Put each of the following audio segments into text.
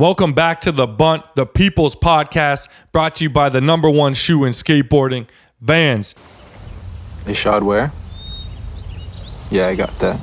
Welcome back to The Bunt, the People's Podcast, brought to you by the number one shoe in skateboarding, Vans. They shod where? Yeah, I got that.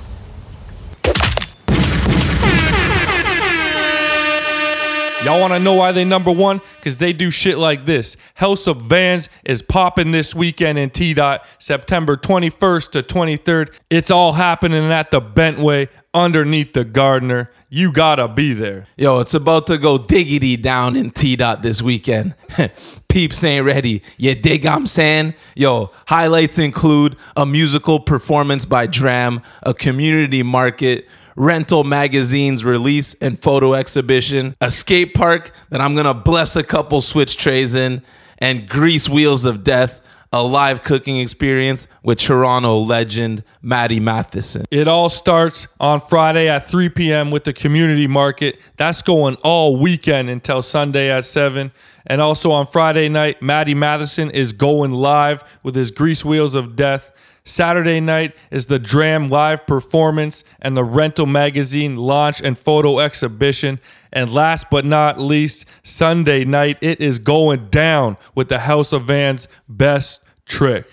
Y'all want to know why they number one? Because they do shit like this. House of Vans is popping this weekend in T Dot, September 21st to 23rd. It's all happening at the Bentway underneath the Gardiner. You gotta be there. Yo, it's about to go diggity down in T Dot this weekend. Peeps ain't ready. You dig I'm saying? Yo, highlights include a musical performance by Dram, a community market, rental magazines release and photo exhibition, a skate park that I'm gonna bless a couple switch trays in, and Grease Wheels of Death, a live cooking experience with Toronto legend Matty Matheson. It all starts on Friday at 3 p.m. with the community market. That's going all weekend until Sunday at 7. And also on Friday night, Matty Matheson is going live with his Grease Wheels of Death. Saturday night is the Dram live performance and the Rental Magazine launch and photo exhibition. And last but not least, Sunday night, it is going down with the House of Vans best trick.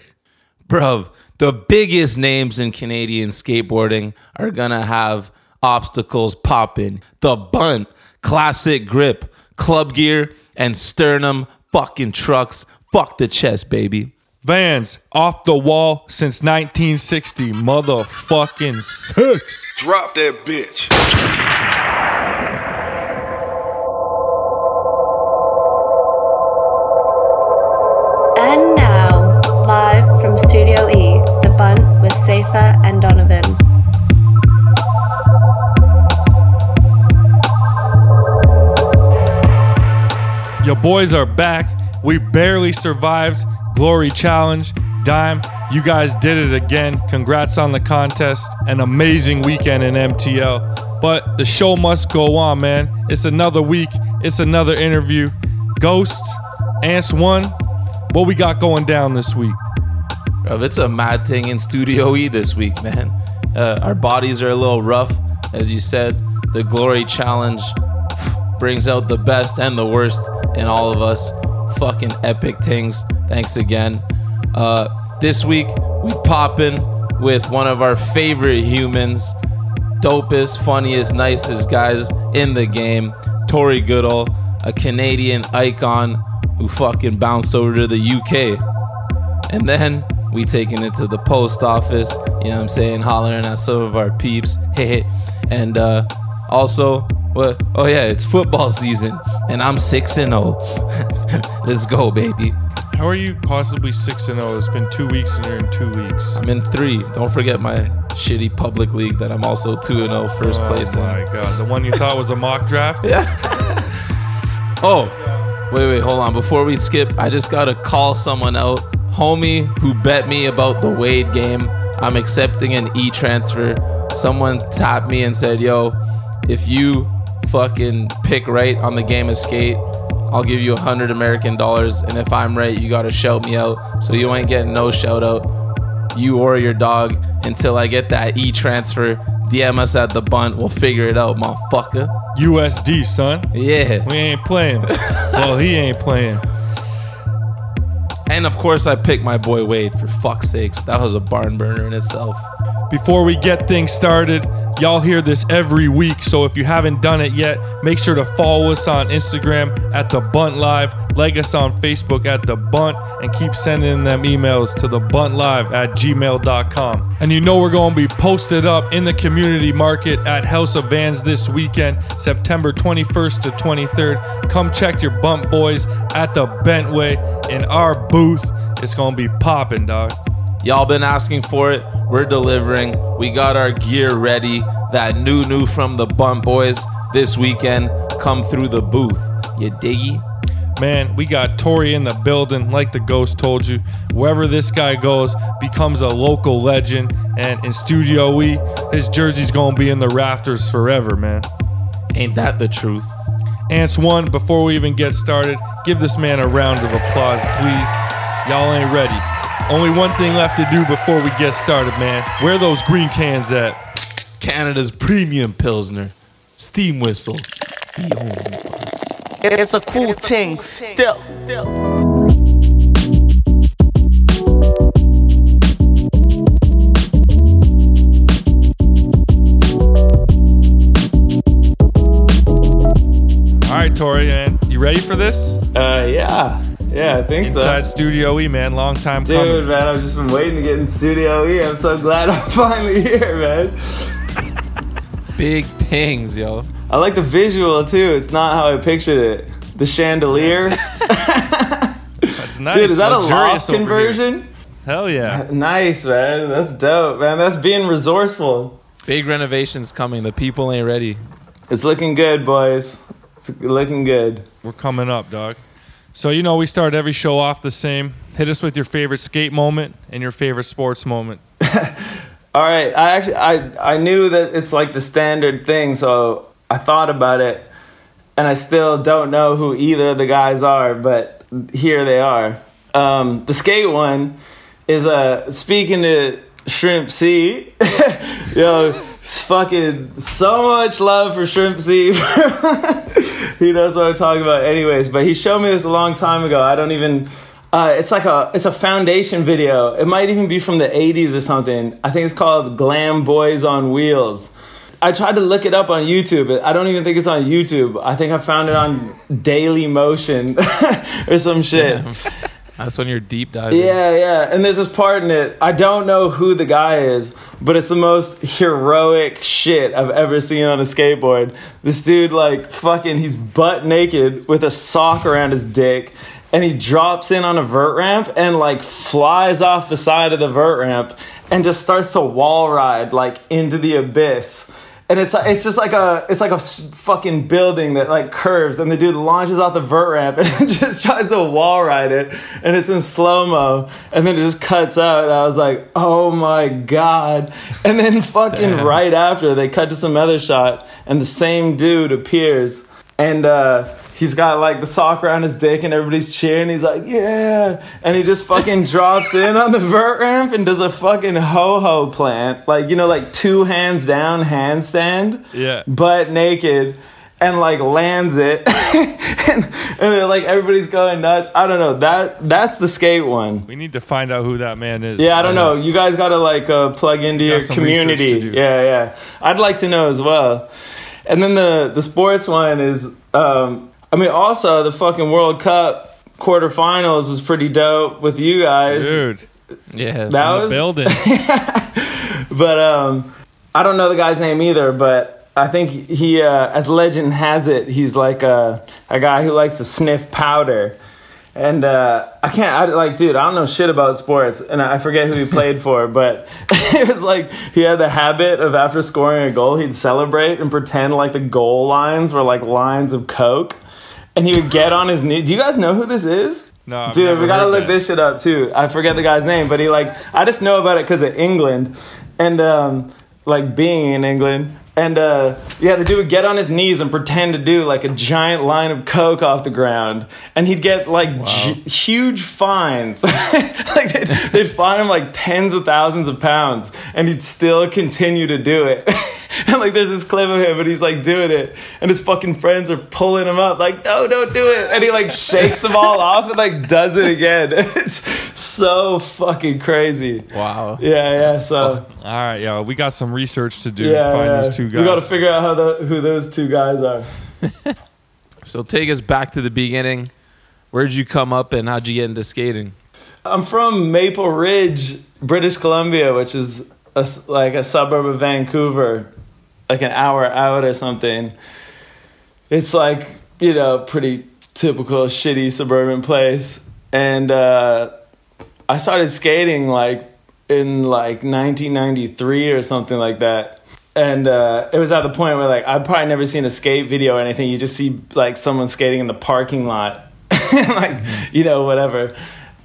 Bruv, the biggest names in Canadian skateboarding are gonna have obstacles popping. The bunt, classic grip, club gear, and sternum fucking trucks. Fuck the chest, baby. Vans off the wall since 1960. Motherfucking six. Drop that bitch. And now, live from Studio E, The Bunt with Safa and Donovan. Your boys are back. We barely survived Glory Challenge. Dime, you guys did it again. Congrats on the contest. An amazing weekend in MTL. But the show must go on, man. It's another week. It's another interview. Ghost, Ants One, what we got going down this week? Bruv, it's a mad thing in Studio E this week, man. Uh, our bodies are a little rough. As you said, the Glory Challenge brings out the best and the worst in all of us. Fucking epic things. Thanks again. Uh, this week, we poppin' with one of our favorite humans, dopest, funniest, nicest guys in the game, Torey Goodall, a Canadian icon who fucking bounced over to the UK. And then we taking it to the post office, you know what I'm saying, hollering at some of our peeps. Hey, and uh, also, what? Oh yeah, it's football season, and I'm six and zero. Oh. Let's go, baby. How are you possibly 6 and 0? It's been two weeks and you're in two weeks. I'm in three. Don't forget my shitty public league that I'm also two and zero first Oh place in. Oh my god. The one you thought was a mock draft? Yeah. oh, wait, wait, hold on. Before we skip, I just gotta call someone out. Homie who bet me about the Wade game. I'm accepting an e transfer. Someone tapped me and said, yo, if you fucking pick right on the game of skate, I'll give you a hundred American dollars. And if I'm right, you gotta shout me out. So you ain't getting no shout out, you or your dog, until I get that e transfer. DM us at the bunt. We'll figure it out, motherfucker. USD, son. Yeah. We ain't playing. well, he ain't playing. And of course, I picked my boy Wade for fuck's sakes. That was a barn burner in itself. Before we get things started, y'all hear this every week. So if you haven't done it yet, make sure to follow us on Instagram at the Bunt Live, like us on Facebook at the Bunt, and keep sending them emails to the Bunt Live at gmail.com. And you know we're going to be posted up in the community market at House of Vans this weekend, September 21st to 23rd. Come check your Bunt boys at the Bentway in our booth. It's going to be popping, dog. Y'all been asking for it. We're delivering. We got our gear ready. That new new from the Bunt Boys this weekend. Come through the booth. You diggy? Man, we got Torey in the building, like the ghost told you. Wherever this guy goes, becomes a local legend. And in Studio E, his jersey's gonna be in the rafters forever, man. Ain't that the truth? Ants one, before we even get started, give this man a round of applause, please. Y'all ain't ready. Only one thing left to do before we get started, man. Where those green cans at? Canada's premium Pilsner. Steam whistle. Be home. It's a cool thing. Still. All right, Torey, man, you ready for this? Uh, yeah. Yeah, I think Inside so. Studio E, man, long time Dude, coming. man, I've just been waiting to get in Studio E. I'm so glad I'm finally here, man. Big things, yo. I like the visual too. It's not how I pictured it. The chandelier. That's nice. Dude, is that a luxurious loft over here. conversion? Hell yeah. Nice, man. That's dope, man. That's being resourceful. Big renovations coming. The people ain't ready. It's looking good, boys. It's looking good. We're coming up, dog. So you know we start every show off the same. Hit us with your favorite skate moment and your favorite sports moment. All right, I actually I I knew that it's like the standard thing, so I thought about it, and I still don't know who either of the guys are, but here they are. Um, the skate one is uh speaking to Shrimp C, yo, fucking so much love for Shrimp C. he knows what I'm talking about, anyways. But he showed me this a long time ago. I don't even. Uh, it's like a it's a foundation video. It might even be from the 80s or something. I think it's called Glam Boys on Wheels. I tried to look it up on YouTube. I don't even think it's on YouTube. I think I found it on Daily Motion or some shit. That's when you're deep diving. Yeah, yeah. And there's this part in it. I don't know who the guy is, but it's the most heroic shit I've ever seen on a skateboard. This dude, like, fucking, he's butt naked with a sock around his dick. And he drops in on a vert ramp and like flies off the side of the vert ramp and just starts to wall ride like into the abyss. And it's like, it's just like a it's like a fucking building that like curves, and the dude launches out the vert ramp and just tries to wall ride it, and it's in slow mo, and then it just cuts out. And I was like, oh my god! And then fucking Damn. right after they cut to some other shot, and the same dude appears, and uh, he's got like the sock around his dick, and everybody's cheering. He's like, yeah, and he just fucking drops in on the vert ramp and does a fucking ho ho plant, like you know, like two hands down handstand Yeah. butt naked and like lands it. And, and like everybody's going nuts. I don't know. That that's the skate one. We need to find out who that man is. yeah i don't know. you guys gotta like uh, plug into your community. yeah yeah. I'd like to know as well and then the the sports one is um i mean also the fucking world cup quarterfinals was pretty dope with you guys Dude, Yeah. that was building. but um, I don't know the guy's name either. But I think he, uh, as legend has it, he's like a, a guy who likes to sniff powder. And uh, I can't, I, like, dude, I don't know shit about sports, and I forget who he played for, but it was like he had the habit of after scoring a goal, he'd celebrate and pretend like the goal lines were like lines of coke, and he would get on his knee. Do you guys know who this is? No, I've Dude, we gotta look that. this shit up too. I forget the guy's name, but he like I just know about it because of England and um, like being in England. And uh, yeah, the dude would get on his knees and pretend to do like a giant line of coke off the ground, and he'd get like j- huge fines. like they'd, they'd fine him like tens of thousands of pounds, and he'd still continue to do it. and like there's this clip of him, and he's like doing it, and his fucking friends are pulling him up, like no, don't do it, and he like shakes them all off and like does it again. it's so fucking crazy. Wow. Yeah, yeah. So All right, yeah, we got some research to do yeah, to find yeah. these two guys. we got to figure out how the, who those two guys are. So take us back to the beginning. Where did you come up and how'd you get into skating? I'm from Maple Ridge, British Columbia, which is a s like a suburb of Vancouver, like an hour out or something. It's like, you know, pretty typical shitty suburban place. And uh, I started skating like in like 1993 or something like that. And uh, it was at the point where like I've probably never seen a skate video or anything. You just see like someone skating in the parking lot, like you know whatever.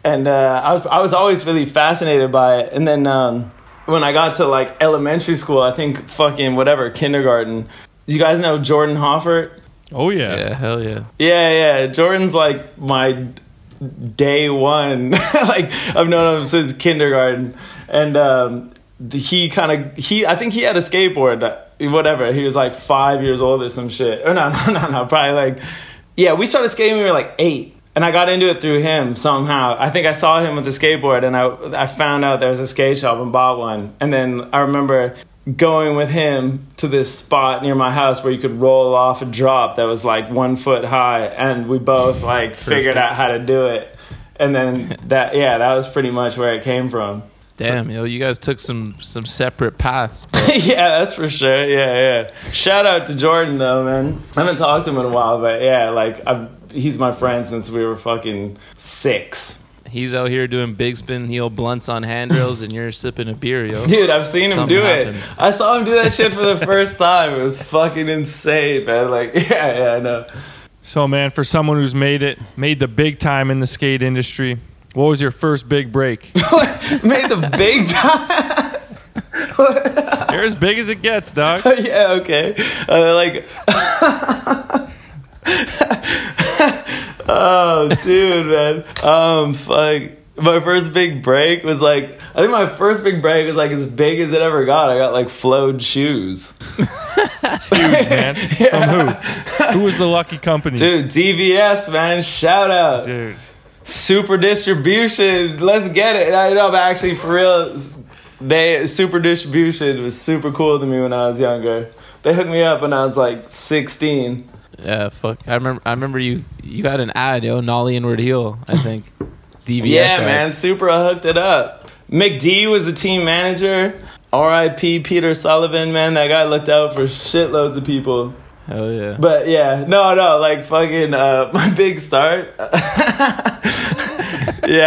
And uh, I was I was always really fascinated by it. And then um, when I got to like elementary school, I think fucking whatever kindergarten. You guys know Jordan Hoffart? oh yeah. Yeah, hell yeah. Yeah, yeah. Jordan's like my day one. like I've known him since kindergarten, and um, he kind of he. I think he had a skateboard that whatever. He was like five years old or some shit. Or no, no, no, no. Probably like yeah, we started skating when we were like eight. And I got into it through him somehow. I think I saw him with the skateboard and I, I found out there was a skate shop and bought one. And then I remember going with him to this spot near my house where you could roll off a drop that was like one foot high. And we both like figured out how to do it. And then that, yeah, that was pretty much where it came from. Damn, yo, you guys took some some separate paths. yeah, that's for sure. Yeah, yeah. Shout out to Jordan though, man. I haven't talked to him in a while, but yeah, like I've, he's my friend since we were fucking six. He's out here doing big spin heel blunts on handrails, and you're sipping a beer, yo. Dude, I've seen him Something do it. happened. I saw him do that shit for the first time. It was fucking insane, man. Like, yeah, yeah, I know. So, man, for someone who's made it, made the big time in the skate industry, what was your first big break? Made the big time. You're as big as it gets, dog. yeah, okay. Uh, like, oh, dude, man. Um, fuck. My first big break was like, I think my first big break was like as big as it ever got. I got like flowed shoes. Huge, man. From who? Who was the lucky company? Dude, DVS, man. Shout out. Dude. Super distribution. Let's get it. I know, but actually, for real, they super distribution was super cool to me when I was younger. They hooked me up when I was like 16. Yeah, fuck. I remember. I remember you. You had an ad, yo, Nollie Inward Heel. I think. DVS. Yeah, ad. man, super hooked it up. McD was the team manager. R.I.P. Peter Sullivan, man. That guy looked out for shitloads of people. Hell yeah. But yeah, no, no, like fucking uh, my big start. yeah,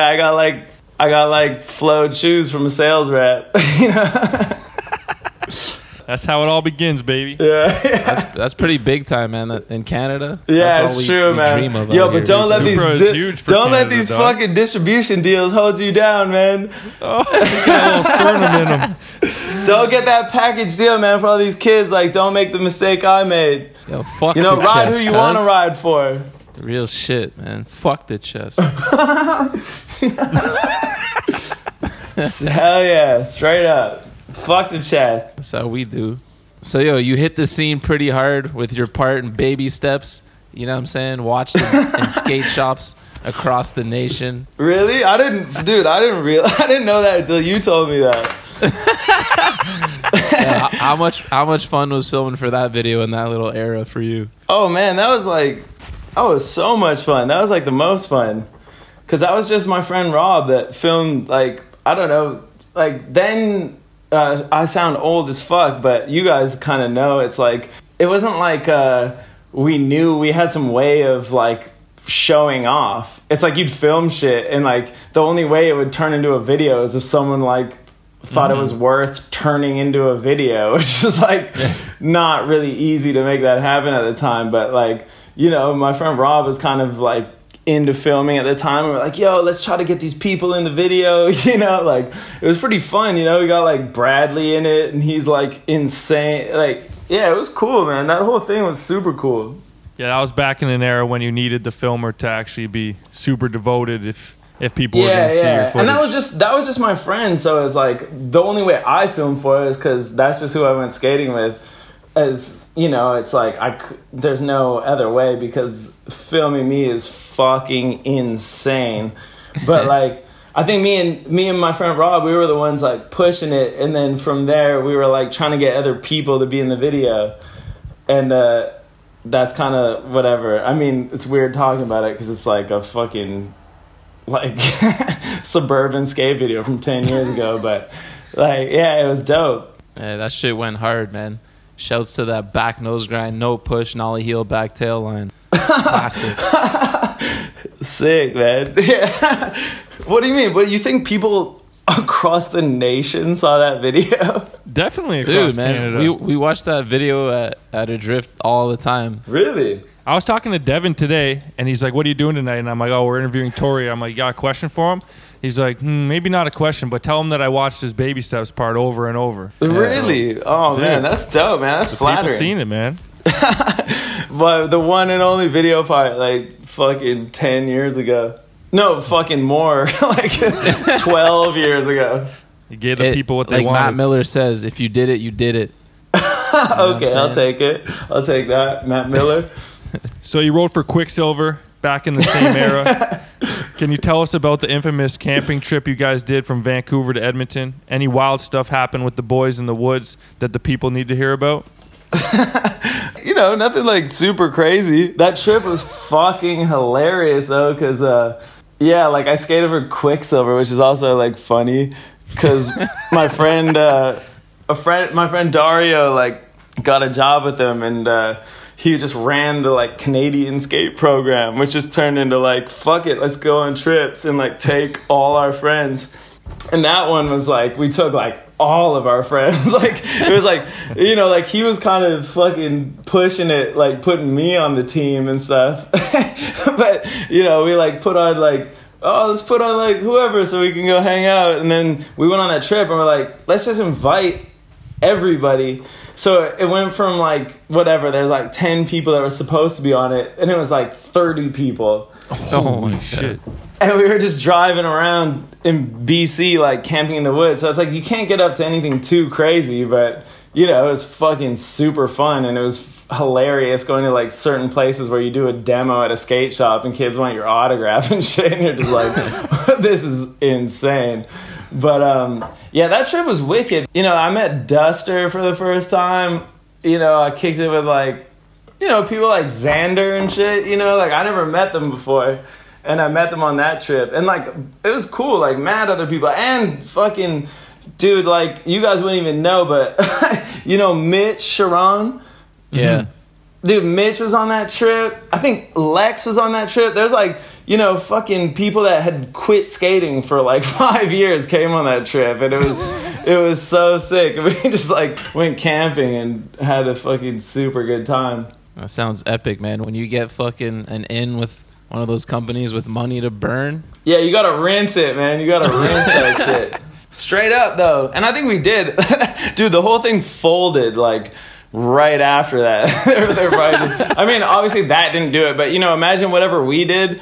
I got like I got like flowed shoes from a sales rep. you know? That's how it all begins, baby. Yeah, That's that's pretty big time, man. In Canada. yeah, That's all it's we- true, we man. dream of Yo, but here. don't let these Supra is di- don't let these dog. fucking distribution deals hold you down, man. Oh, got a little sternum in them. Don't get that package deal, man, for all these kids. Like, don't make the mistake I made. Yo, fuck You know, the ride chest, who you want to ride for. Real shit, man. Fuck the chest. Hell yeah, straight up. Fuck the chest. That's how we do. So yo, you hit the scene pretty hard with your part in baby steps. You know what I'm saying? Watched in, in skate shops across the nation. Really? I didn't, dude. I didn't real. I didn't know that until you told me that. Yeah, how, how much how much fun was filming for that video in that little era for you? Oh man, that was like, that was so much fun. That was like the most fun, cause that was just my friend Rob that filmed. Like, I don't know, like then. Uh, I sound old as fuck, but you guys kind of know it's like it wasn't like uh, we knew we had some way of like showing off. It's like you'd film shit, and like the only way it would turn into a video is if someone like thought it was worth turning into a video, which is like not really easy to make that happen at the time. But like, you know, my friend Rob was kind of like into filming at the time. We were like, yo, let's try to get these people in the video, you know, like it was pretty fun, you know. We got like Bradley in it and he's like insane. Like, yeah, it was cool, man. That whole thing was super cool. Yeah, that was back in an era when you needed the filmer to actually be super devoted if if people were going to see your footage. And that was just that was just my friend. So it's like the only way I film for it is because that's just who I went skating with. As you know, it's like I c- there's no other way because filming me is fucking insane. But like I think me and me and my friend Rob, we were the ones like pushing it, and then from there we were like trying to get other people to be in the video, and uh, that's kind of whatever. I mean, it's weird talking about it because it's like a fucking like suburban skate video from 10 years ago but like yeah it was dope Yeah, that shit went hard, man. Shouts to that back nose grind, no push, nollie heel, back tail line. Classic. sick man yeah what do you mean what do you think people across the nation saw that video definitely across Dude, man, Canada. we, we watched that video at, at a drift all the time. really I was talking to Devin today, and he's like, "What are you doing tonight?" And I'm like, "Oh, we're interviewing Torey." I'm like, "You got a question for him?" He's like, hmm, "Maybe not a question, but tell him that I watched his baby steps part over and over." really oh Dude. man that's dope man that's flattering. People flattering seen it, man. but the one and only video part like fucking 10 years ago no fucking more like 12 years ago You gave the It- people what they like Matt. Miller says, if you did it, you did it. okay I'm i'll take it i'll take that matt miller So you rode for Quiksilver back in the same era. Can you tell us about the infamous camping trip you guys did from Vancouver to Edmonton? Any wild stuff happened with the boys in the woods that the people need to hear about? you know, nothing like super crazy. That trip was fucking hilarious though, cause uh, yeah, like I skated for Quiksilver, which is also like funny, cause my friend, uh, a friend, my friend Dario, like got a job with them, and uh, he just ran the like Canadian skate program, which just turned into like fuck it, let's go on trips and like take all our friends. And that one was like we took like all of our friends. like it was like you know like he was kind of fucking pushing it, like putting me on the team and stuff. but you know we like put on like oh let's put on like whoever so we can go hang out. And then we went on that trip and we're like let's just invite everybody. So it went from like whatever. There's like ten people that were supposed to be on it, and it was like thirty people oh Holy shit. and we were just driving around in BC, like camping in the woods. So it's like you can't get up to anything too crazy, but you know, it was fucking super fun and it was f- hilarious going to like certain places where you do a demo at a skate shop and kids want your autograph and shit, and you're just like, this is insane. But um, yeah, that trip was wicked. You know, I met Duster for the first time. You know, I kicked it with like you know, people like Xander and shit, you know, like I never met them before. And I met them on that trip. And like it was cool, like mad other people. And fucking dude, like you guys wouldn't even know, but you know, Mitch Sharon. Yeah. Dude, Mitch was on that trip. I think Lex was on that trip. There's like, you know, fucking people that had quit skating for like five years came on that trip, and it was, it was so sick. We just like went camping and had a fucking super good time. That sounds epic, man. When you get fucking an in with one of those companies with money to burn. Yeah, you gotta rinse it, man. You gotta rinse that shit. Straight up though, and I think we did, dude. The whole thing folded like right after that. They're- they're I mean, obviously that didn't do it, but you know, imagine whatever we did.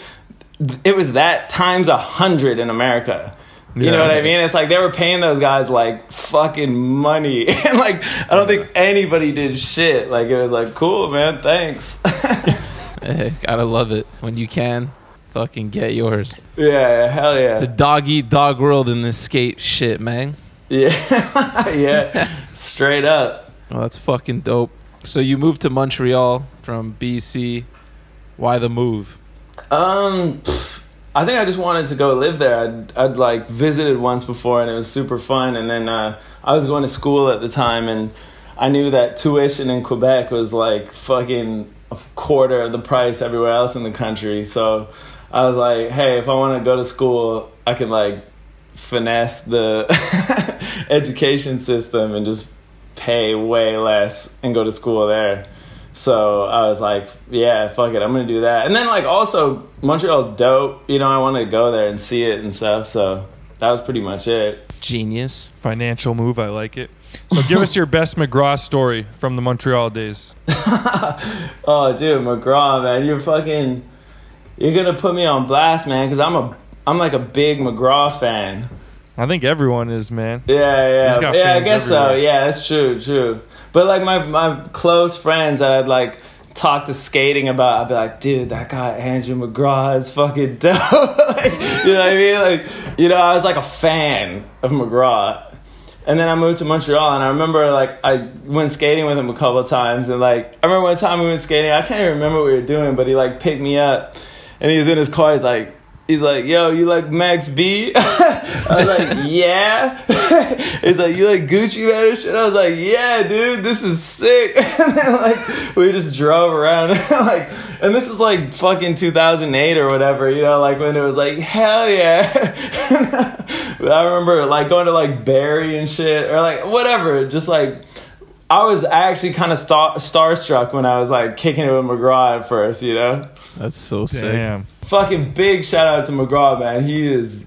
It was that times a hundred in America. You know what I mean? It's like they were paying those guys like fucking money, and like I don't think anybody did shit. Like it was like, cool, man, thanks. Hey, gotta love it when you can. Fucking get yours. yeah, hell yeah. It's a dog eat dog world in this skate shit, man. Yeah, yeah, straight up. Well, that's fucking dope. So you moved to Montreal from BC. Why the move? Um, I think I just wanted to go live there. I'd, I'd like visited once before and it was super fun. And then uh, I was going to school at the time and I knew that tuition in Quebec was like fucking a quarter of the price everywhere else in the country. So I was like, hey, if I want to go to school, I can like finesse the education system and just pay way less and go to school there. So I was like, yeah, fuck it, I'm gonna do that. And then like also Montreal's dope, you know, I wanted to go there and see it and stuff. So that was pretty much it. Genius. Financial move. I like it. So give us your best McGraw story from the Montreal days. Oh, dude, McGraw, man, you're fucking, you're gonna put me on blast, man, because I'm a, I'm like a big McGraw fan. I think everyone is, man. Yeah, yeah, yeah. I guess so. Yeah, that's true, true. But like my my close friends that I'd like talk to skating about, I'd be like, dude, that guy Andrew McGraw is fucking dope. like, you know what I mean? Like, you know, I was like a fan of McGraw. And then I moved to Montreal, and I remember like I went skating with him a couple times, and like I remember one time we went skating. I can't even remember what we were doing, but he like picked me up, and he was in his car. He's like, he's like, "Yo, you like Max B?" I was like, "Yeah." he's like, "You like Gucci Mane and shit?" I was like, "Yeah, dude, this is sick." and then like we just drove around, like, and this is like fucking 2008 or whatever, you know, like when it was like, "Hell yeah." I remember like going to like Barry and shit, or like whatever, just like. I was actually kind of star- starstruck when I was like kicking it with McGraw at first, you know? That's so sick. Damn. Fucking big shout out to McGraw, man. He is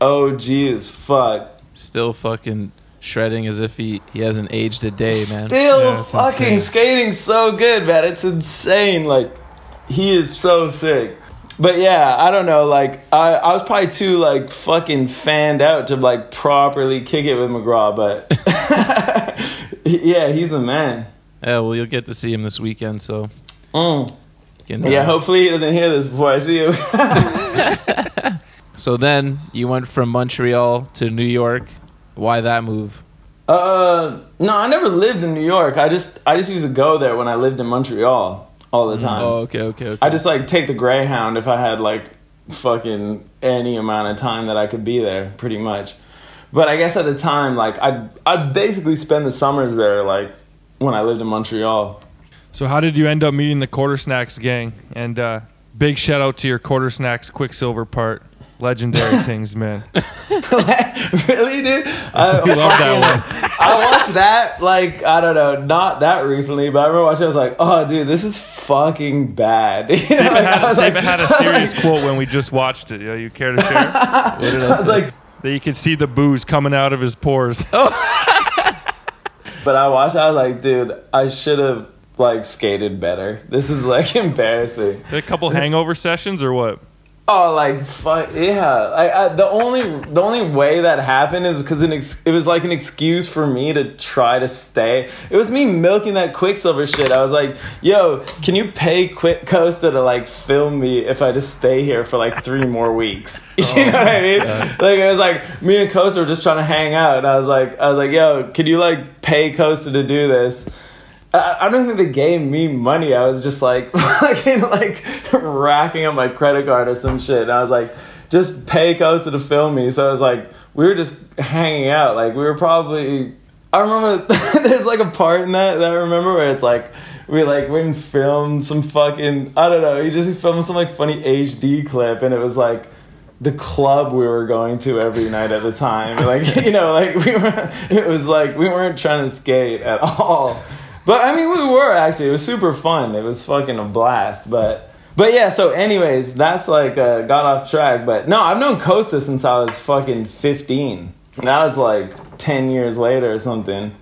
OG as fuck. Still fucking shredding as if he, he hasn't aged a day, man. Still Yeah, fucking insane. skating so good, man. It's insane. Like, he is so sick. But yeah, I don't know. Like, I, I was probably too, like, fucking fanned out to, like, properly kick it with McGraw, but yeah, he's the man. Yeah, well, you'll get to see him this weekend, so Mm. Can, uh, Yeah, hopefully he doesn't hear this before I see him. So then you went from Montreal to New York. Why that move? uh, no, I never lived in New York. I just I just used to go there when I lived in Montreal all the time. Oh, okay, okay, okay. I just like take the Greyhound if I had like fucking any amount of time that I could be there, pretty much. But I guess at the time, like I I basically spend the summers there, like when I lived in Montreal. So how did you end up meeting the Quartersnacks gang? And uh, big shout out to your Quarter Snacks Quiksilver part. Legendary things, man. really, dude? I, We love that one. I watched that like I don't know, not that recently, but I remember watching. I was like, "Oh, dude, this is fucking bad." You know, David like, had, I was David like- had a serious quote when we just watched it. You, know, you care to share? what did I I was say? like, that you could see the booze coming out of his pores. but I watched. I was like, dude, I should have like skated better. This is like embarrassing. a couple hangover sessions or what? Oh, like fuck yeah! I, I, the only the only way that happened is because ex- it was like an excuse for me to try to stay. It was me milking that Quiksilver shit. I was like, "Yo, can you pay Quick Costa to like film me if I just stay here for like three more weeks?" you oh know what I mean? Like it was like me and Costa were just trying to hang out, and I was like, I was like, "Yo, can you like pay Costa to do this?" I don't think they gave me money. I was just like, fucking like racking up my credit card or some shit. And I was like, just pay Costa to film me. So I was like, we were just hanging out. Like we were probably. I remember there's like a part in that that I remember where it's like we like went and filmed some fucking I don't know. You just filmed some like funny HD clip, and it was like the club we were going to every night at the time. Like, you know, like we were, it was like we weren't trying to skate at all. But I mean, we were actually. It was super fun. It was fucking a blast. But, but yeah. So, anyways, that's like uh, got off track. But no, I've known Costa since I was fucking fifteen. That was like ten years later or something.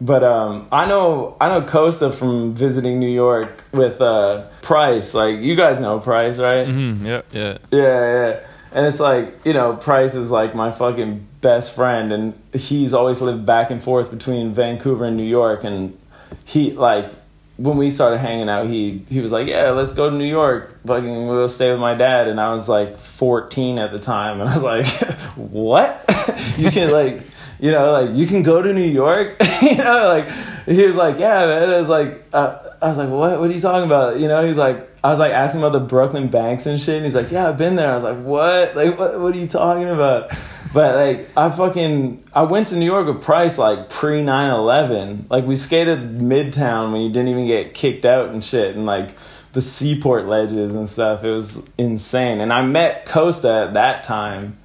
But um, I know I know Costa from visiting New York with uh, Price. Like you guys know Price, right? Mm, yeah. yeah. Yeah, yeah. And it's like, you know, Price is like my fucking best friend and he's always lived back and forth between Vancouver and New York and he like when we started hanging out he he was like, "Yeah, let's go to New York. Fucking we'll stay with my dad." And I was like 14 at the time and I was like, "What? you can like you know, like you can go to New York, you know, like he was like, yeah, man. It was like, uh, I was like, what? What are you talking about? You know, he's like, I was like asking about the Brooklyn banks and shit, and he's like, yeah, I've been there. I was like, what? Like, what? What are you talking about? But like, I fucking, I went to New York with Price like pre 9/11. Like we skated Midtown when you didn't even get kicked out and shit, and like the Seaport ledges and stuff. It was insane. And I met Costa at that time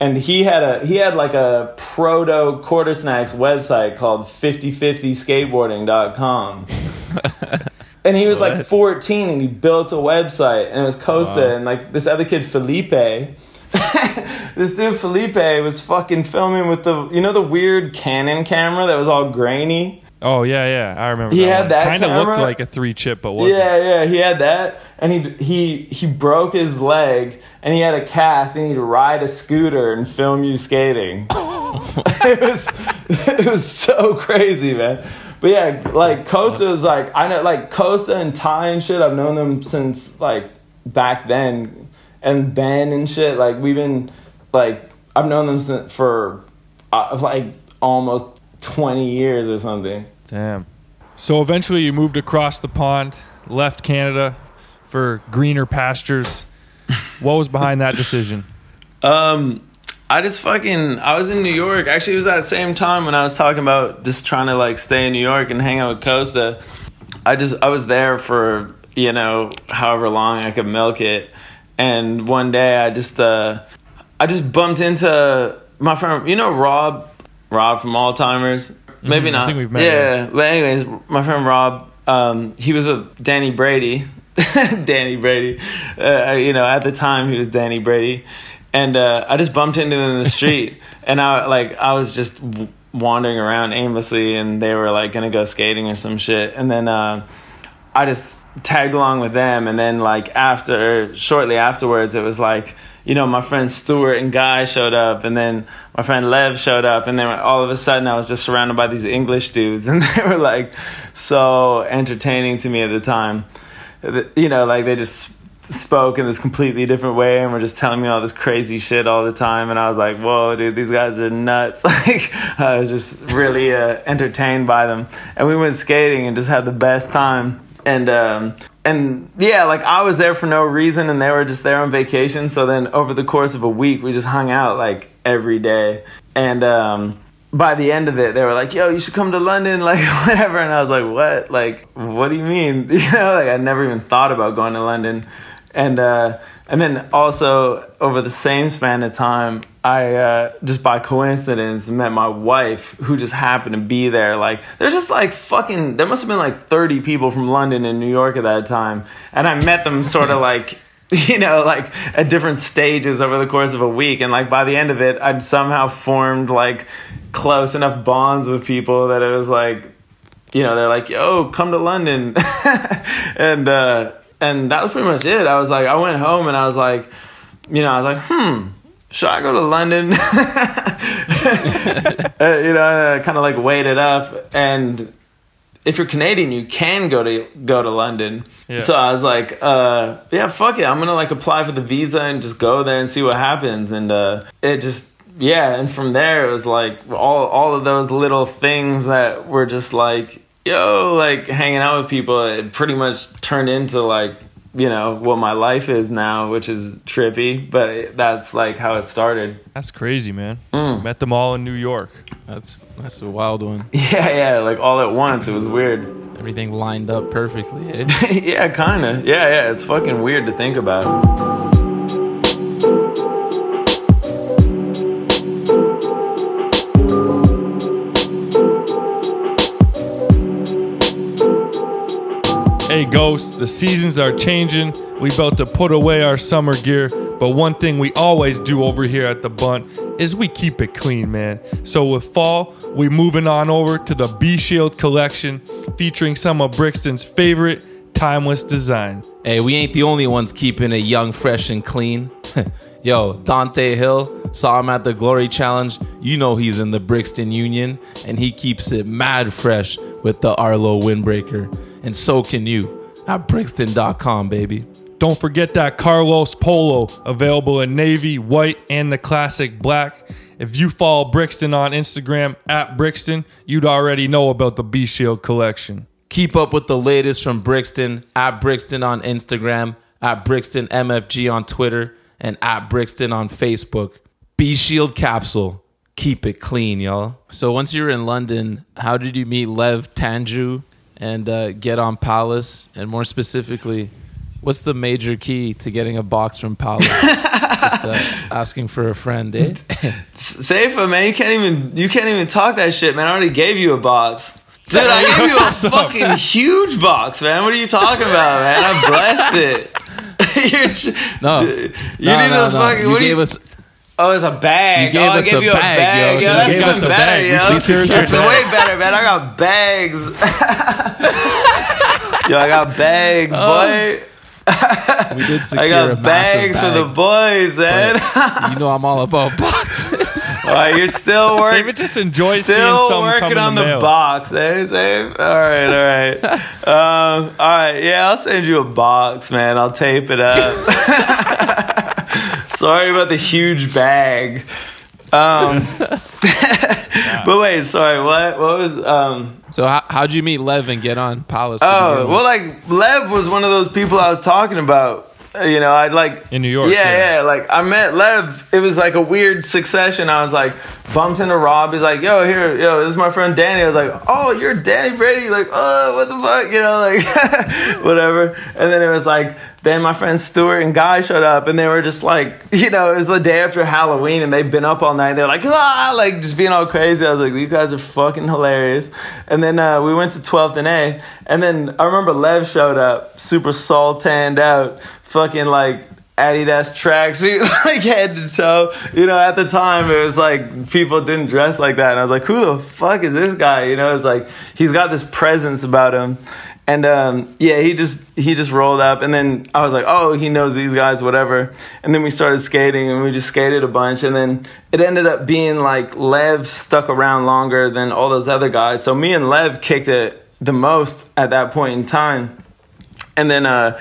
and he had a he had like a proto Quartersnacks website called 5050skateboarding.com and he was like 14 and he built a website and it was Costa and like this other kid Felipe this dude Felipe was fucking filming with the you know the weird Canon camera that was all grainy Oh yeah, yeah. I remember. He that had one. that Kind of looked like a three chip, but wasn't. Yeah, yeah, he had that, and he he he broke his leg, and he had a cast, and he'd ride a scooter and film you skating. it was it was so crazy, man. But yeah, like Costa is like I know like Costa and Ty and shit. I've known them since like back then, and Ben and shit. Like we've been like I've known them since for uh, like almost twenty years or something. Damn. So eventually, you moved across the pond, left Canada for greener pastures. What was behind that decision? Um, I just fucking I was in New York. Actually, it was that same time when I was talking about just trying to like stay in New York and hang out with Costa. I just I was there for you know however long I could milk it, and one day I just uh I just bumped into my friend. You know Rob, Rob from Alltimers. Maybe Mhm, I not. think we've met, Yeah, yeah. but anyways, my friend Rob, um, he was with Danny Brady. Danny Brady. Uh, you know, at the time he was Danny Brady, and uh, I just bumped into them in the street, and I like I was just wandering around aimlessly, and they were like gonna go skating or some shit, and then uh, I just tagged along with them, and then like after, shortly afterwards, it was like you know my friend Stuart and Guy showed up, and then my friend Lev showed up, and then all of a sudden I was just surrounded by these English dudes, and they were like so entertaining to me at the time. you know, like they just spoke in this completely different way and were just telling me all this crazy shit all the time. And I was like, whoa, dude, these guys are nuts. Like, I was just really uh, entertained by them. And we went skating and just had the best time. And, um, and yeah, like I was there for no reason and they were just there on vacation. So then over the course of a week, we just hung out like every day. And, um, by the end of it, they were like, "Yo, you should come to London, like whatever." And I was like, "What? Like, what do you mean?" You know, like I never even thought about going to London, and uh, and then also over the same span of time, I uh, just by coincidence met my wife, who just happened to be there. Like, there's just like fucking, there must have been like 30 people from London and New York at that time, and I met them sort of like you know, like at different stages over the course of a week. And like by the end of it, I'd somehow formed like close enough bonds with people that it was like, you know, they're like, yo, come to London. and, uh, and that was pretty much it. I was like, I went home and I was like, you know, I was like, hmm, should I go to London? uh, you know, kind of like weighed it up. And if you're Canadian, you can go to go to London. Yeah. So I was like, uh, yeah, fuck it. I'm gonna like apply for the visa and just go there and see what happens. And uh, it just yeah. And from there, it was like all all of those little things that were just like yo, like hanging out with people. It pretty much turned into like you know what my life is now, which is trippy. But it, that's like how it started. That's crazy, man. Mm. Met them all in New York. That's that's a wild one. Yeah, yeah, like all at once. It was weird. Everything lined up perfectly. Eh? yeah, kind of. Yeah, yeah. It's fucking weird to think about. Hey, Ghost, the seasons are changing. We about to put away our summer gear, but one thing we always do over here at the Bunt is we keep it clean, man. So with fall, we moving on over to the B Shield collection, featuring some of Brixton's favorite timeless design. Hey, we ain't the only ones keeping it young, fresh, and clean. Yo, Dante Hill saw him at the Glory Challenge. You know he's in the Brixton Union, and he keeps it mad fresh with the Arlo windbreaker. And so can you at Brixton.com, baby. Don't forget that Carlos Polo, available in navy, white, and the classic black. If you follow Brixton on Instagram at Brixton, you'd already know about the B Shield collection. Keep up with the latest from Brixton at Brixton on Instagram, at Brixton MFG on Twitter, and at Brixton on Facebook. B Shield capsule. Keep it clean, y'all. So once you were in London, how did you meet Lev Tanju and uh, get on Palace? And more specifically, what's the major key to getting a box from Palace? Just uh, asking for a friend, eh? Safa, man, you can't even you can't even talk that shit, man. I already gave you a box. Dude, I gave you a fucking huge box, man. What are you talking about, man? I blessed it. You're, No, you no, need no, to no. fucking. You what gave you, us Oh, it's a bag. You gave oh, I us gave a you a bag, bag, yo. yo. You That's gave us a better, bag. We yo. secured your That's bag. way better, man. I got bags. yo, I got bags, boy. we did secure I a got massive bags for the boys, man. you know I'm all about boxes. All right, you're still working. David just enjoys seeing Still some working on the, the, mail. box, eh, Save? All right, all right. um, all right, yeah, I'll send you a box, man. I'll tape it up. Sorry about the huge bag. Um, but wait, sorry, what? What was um? so how, how'd you meet Lev and get on Palace? Oh, well, like Lev was one of those people I was talking about. Uh, You know, I'd like In New York, Yeah, yeah. yeah. Like I met Lev. It was like a weird succession. I was like bumped into Rob. He's like, "Yo, here, yo, this is my friend Danny." I was like, "Oh, you're Danny Brady." Like, "Oh, what the fuck?" You know, like whatever. And then it was like, then my friends Stuart and Guy showed up, and they were just like, you know, it was the day after Halloween, and they've been up all night. They're like, ah, like just being all crazy. I was like, these guys are fucking hilarious. And then uh, we went to 12th and A, and then I remember Lev showed up, super salt tanned out, fucking like Adidas tracksuit, like head to toe. You know, at the time it was like people didn't dress like that, and I was like, who the fuck is this guy? You know, it's like he's got this presence about him. And um, yeah, he just he just rolled up, and then I was like, oh, he knows these guys, whatever. And then we started skating, and we just skated a bunch, and then it ended up being like Lev stuck around longer than all those other guys. So me and Lev kicked it the most at that point in time and then uh,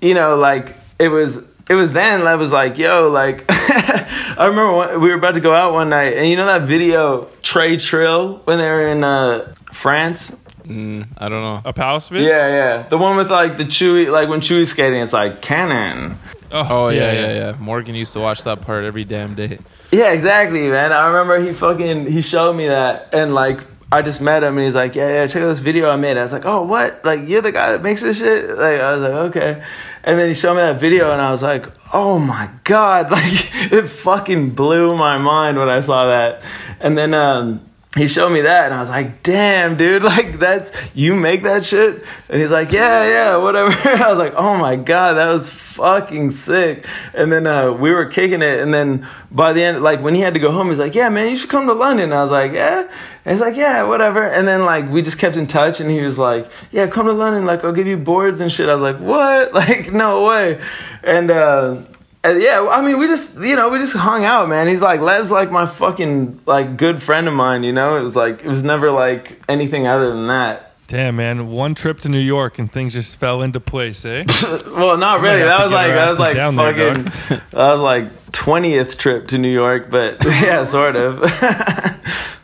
you know, like it was it was then Lev was like, yo, like I remember one, we were about to go out one night, and you know that video Trey Trill when they were in uh, France. Mm, I don't know. A palace vid? Yeah, yeah, the one with like the Chewy, like when Chewy's skating, it's like cannon. Oh yeah, yeah, yeah, Morgan used to watch that part every damn day. Yeah, exactly, man. I remember he fucking he showed me that, and like I just met him, and he's like, yeah, yeah, check out this video I made. I was like, oh, what? Like you're the guy that makes this shit? Like I was like, okay. And then he showed me that video, and I was like, oh my god, like it fucking blew my mind when I saw that. And then um, he showed me that, and I was like, damn, dude, like that's you make that shit. And he's like, yeah, yeah, whatever. I was like, oh my god, that was fucking sick. And then uh, we were kicking it, and then by the end, like when he had to go home, he's like, yeah, man, you should come to London. And I was like, yeah. And he's like, yeah, whatever. And then like we just kept in touch, and he was like, yeah, come to London, like I'll give you boards and shit. I was like, what? Like no way. And uh, and yeah, I mean, we just you know we just hung out, man. He's like Lev's like my fucking like good friend of mine. You know, it was like it was never like anything other than that. Damn, man. One trip to New York and things just fell into place, eh? well, not really. That was like that was like down there, fucking. that was like twentieth trip to New York, but yeah, sort of.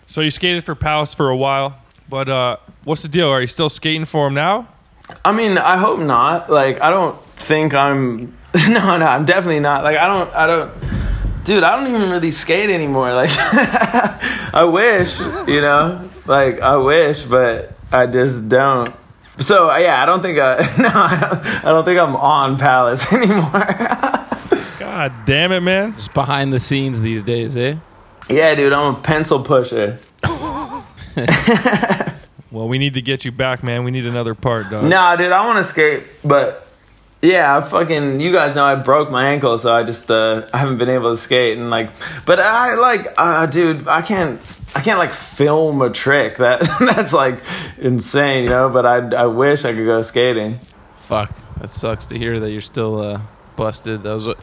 so you skated for Palace for a while, but uh, what's the deal? Are you still skating for him now? I mean, I hope not. Like, I don't think I'm. No, no, I'm definitely not. Like, I don't. I don't. Dude, I don't even really skate anymore. Like, I wish, you know. Like, I wish, but I just don't. So uh, yeah, I don't think I. No, I don't, I don't think I'm on Palace anymore. God damn it, man. Just behind the scenes these days, eh? yeah, dude, I'm a pencil pusher. Well, we need to get you back, man. We need another part, dog. Nah, dude, I want to skate, but yeah, I fucking you guys know I broke my ankle, so I just uh I haven't been able to skate and like, but I like, uh, dude, I can't. I can't like film a trick that that's like insane, you know. But I I wish I could go skating. Fuck, that sucks to hear that you're still uh, busted. That was what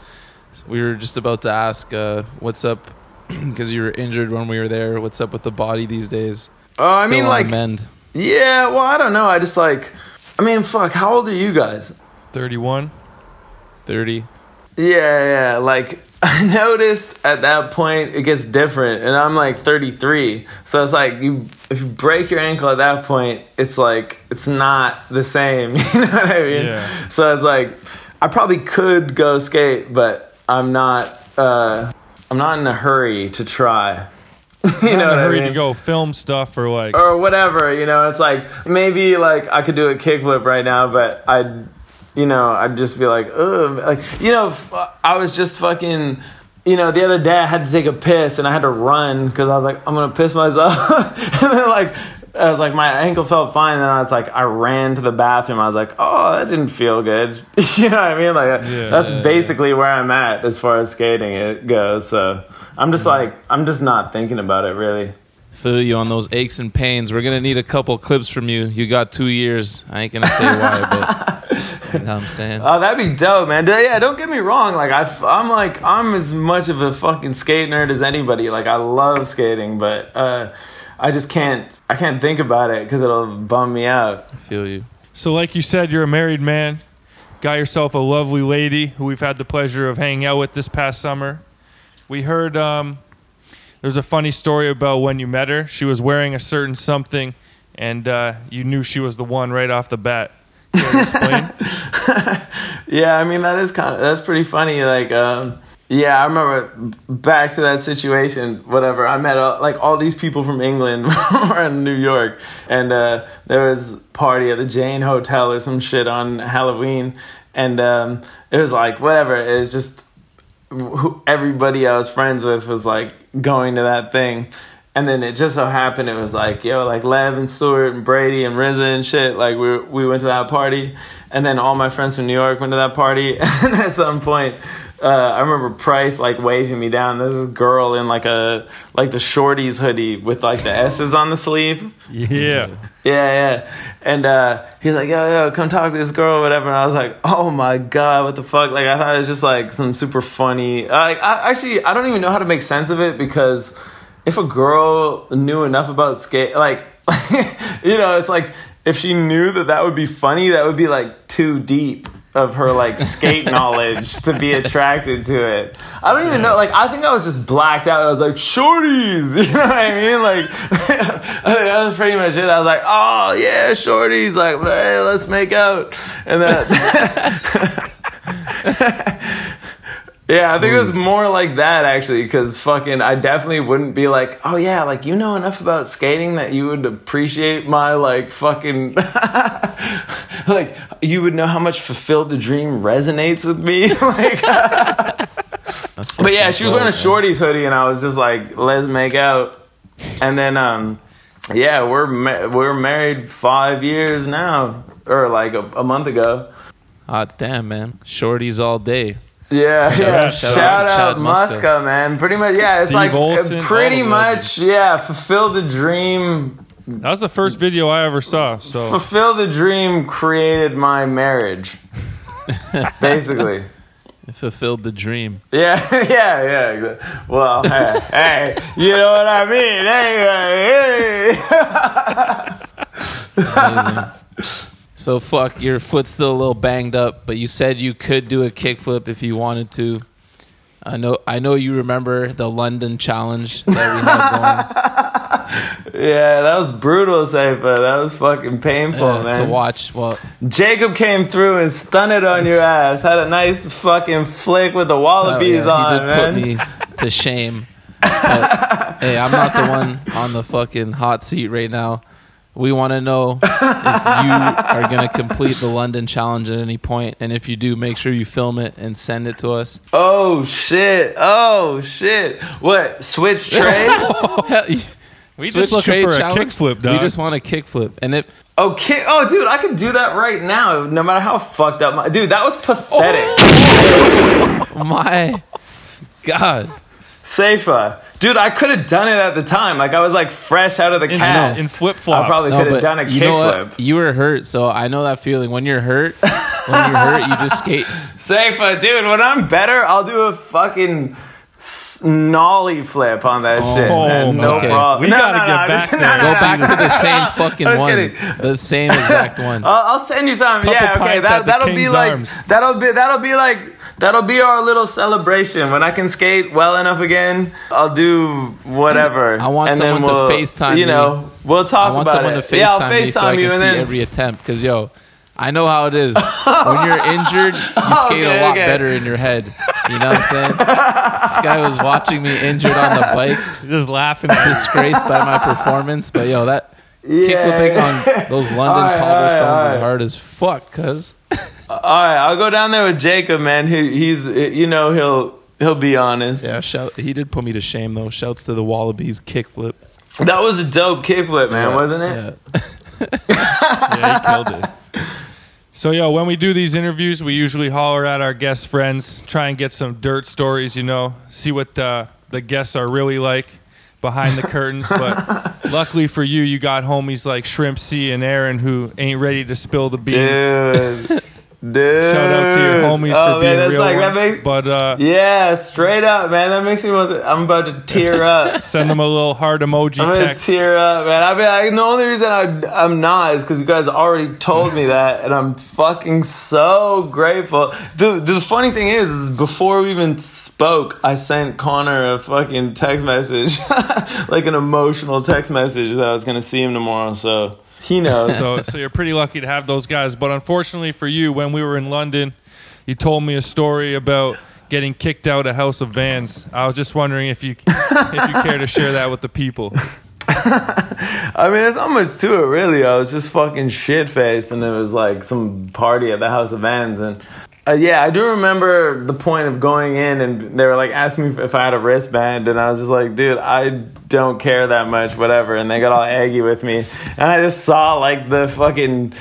we were just about to ask. Uh, what's up? Because you were injured when we were there. What's up with the body these days? Oh, I mean like mend. yeah. Well, I don't know. I just like. I mean, fuck. How old are you guys? 31. thirty. Yeah, yeah. Like I noticed at that point it gets different, and I'm like 33. So it's like you if you break your ankle at that point, it's like it's not the same. You know what I mean? Yeah. So it's like I probably could go skate, but I'm not. uh I'm not in a hurry to try. you Not know in a I hurry mean? to go film stuff or like. or whatever. You know, it's like maybe like I could do a kickflip right now, but I'd, you know, I'd just be like, ugh, like you know, I was just fucking. You know, the other day I had to take a piss and I had to run because I was like, I'm gonna piss myself, and then like. I was like, my ankle felt fine, and then I was like, I ran to the bathroom. I was like, oh, that didn't feel good. you know what I mean? Like, Yeah, that's yeah, basically where I'm at as far as skating it goes. So I'm just like, I'm just not thinking about it really. Feel you on those aches and pains. We're gonna need a couple clips from you. You got two years. I ain't gonna say why, but you know what I'm saying. Oh, that'd be dope, man. Yeah, don't get me wrong. Like I, I'm like I'm as much of a fucking skate nerd as anybody. Like I love skating, but uh, I just can't. I can't think about it because it'll bum me out. Feel you. So, like you said, you're a married man. Got yourself a lovely lady who we've had the pleasure of hanging out with this past summer. We heard um, there's a funny story about when you met her. She was wearing a certain something, and uh, you knew she was the one right off the bat. Yeah, I mean that is kind of that's pretty funny. Like, um, yeah, I remember back to that situation. Whatever, I met uh, like all these people from England were in New York, and uh, there was party at the Jane Hotel or some shit on Halloween, and um, it was like whatever. It was just who, everybody I was friends with was like going to that thing. And then it just so happened it was like, yo, like Lev and Stewart and Brady and RZA and shit. Like we we went to that party, and then all my friends from New York went to that party. And at some point, uh, I remember Price like waving me down. There's this girl in like a like the Shorty's hoodie with like the S's on the sleeve. yeah. Yeah, yeah. And uh, he's like, yo, yo, come talk to this girl or whatever. And I was like, oh my God, what the fuck? Like, I thought it was just like some super funny. Like, I actually, I don't even know how to make sense of it because if a girl knew enough about skate, like, you know, it's like, if she knew that that would be funny, that would be like too deep of her like skate knowledge to be attracted to it. I don't even know. Like I think I was just blacked out. I was like Shorty's. You know what I mean? Like that was pretty much it. I was like, oh yeah, Shorty's. Like hey, let's make out. And then. Yeah, I think it was more like that actually, because fucking, I definitely wouldn't be like, oh yeah, like you know enough about skating that you would appreciate my like fucking, like you would know how much fulfilled the dream resonates with me. like, but yeah, she was wearing a Shorty's hoodie, and I was just like, let's make out, and then um, yeah, we're ma- we're married five years now, or like a, a month ago. Hot damn, man. Shorty's all day. Yeah, yeah. out- Shout, shout out to out, Muska. Muska, man. Pretty much, yeah. It's Steve like uh, Olson, pretty much, yeah. Fulfill the dream. That was the first video I ever saw. So Fulfill the dream created my marriage. Basically. It fulfilled the dream. Yeah, yeah, yeah. Well, hey, hey, you know what I mean? Hey, hey. So fuck, your foot's still a little banged up, but you said you could do a kickflip if you wanted to. I know I know you remember the London challenge that we had Yeah, that was brutal, Safa. That was fucking painful, going uh, man. to watch. Well, Jacob came through and stunned it on your ass. Had a nice fucking flick with the oh, Wallabees yeah, on, he did man. put me to shame. But, hey, I'm not the one on the fucking hot seat right now. We want to know if you are going to complete the London challenge at any point, and if you do, make sure you film it and send it to us. Oh shit! Oh shit! What? Switch trade? we Switch just looking for a challenge? kickflip, dog. We just want a kickflip, and it. oh, ki- oh, dude, I could do that right now. No matter how fucked up my dude, that was pathetic. My God, Safa, dude, I could have done it at the time. Like I was like fresh out of the in, cast. in flip flops. I probably No, could have done a you kickflip. You were hurt, so I know that feeling. When you're hurt, when you're hurt, you just skate. Safa, dude, when I'm better, I'll do a fucking s- nollie flip on that oh, shit. Man. Oh, no okay. problem. We No, gotta no, get no, back no, there. no, Go no. back to the same fucking I was one, kidding. the same exact one. I'll, I'll send you something. Couple Yeah, okay. pints at That the that'll be King's like Arms. that'll be that'll be like that'll be our little celebration when I can skate well enough again. I'll do whatever. I want and someone to we'll, FaceTime You me. know, we'll talk about it. I want about someone it. to FaceTime yeah, I'll me so I can you see then. every attempt. Cause yo, I know how it is. when you're injured, you skate Okay, a lot okay. better in your head. You know what I'm saying? this guy was watching me injured on the bike, just laughing. disgraced by my performance. But yo, that kickflipping on those London All right, all right, cobblestones all is right. hard as fuck. Cause All right, I'll go down there with Jacob, man. He, he's you know he'll he'll be honest. yeah, shout. He did put me to shame though. Shouts to the Wallabees kickflip. That was a dope kickflip, man, Yeah, wasn't it? Yeah. yeah, he killed it. So, yo, when we do these interviews, we usually holler at our guest friends, try and get some dirt stories, you know, see what uh, the guests are really like behind the curtains. But luckily for you, you got homies like Shrimp C and Aaron who ain't ready to spill the beans. Dude, dude. Shout out to your homies oh, for being real like, ones. Makes, but uh, yeah, straight up, man. That makes me want. To, I'm about to tear up. send them a little heart emoji I'm gonna text. tear up, man. I mean, I, the only reason I, I'm not is because you guys already told me that, and I'm fucking so grateful. The the funny thing is, is before we even spoke, I sent Connor a fucking text message, like an emotional text message that I was gonna see him tomorrow. So he knows. so, so you're pretty lucky to have those guys. But unfortunately for you, when we were in London, you told me a story about getting kicked out of House of Vans. I was just wondering if you if you care to share that with the people. I mean, there's not much to it, really. I was just fucking shit faced, and it was like some party at the House of Vans, and uh, yeah, I do remember the point of going in, and they were like asking me if I had a wristband, and I was just like, dude, I don't care that much, whatever. And they got all eggy with me, and I just saw like the fucking.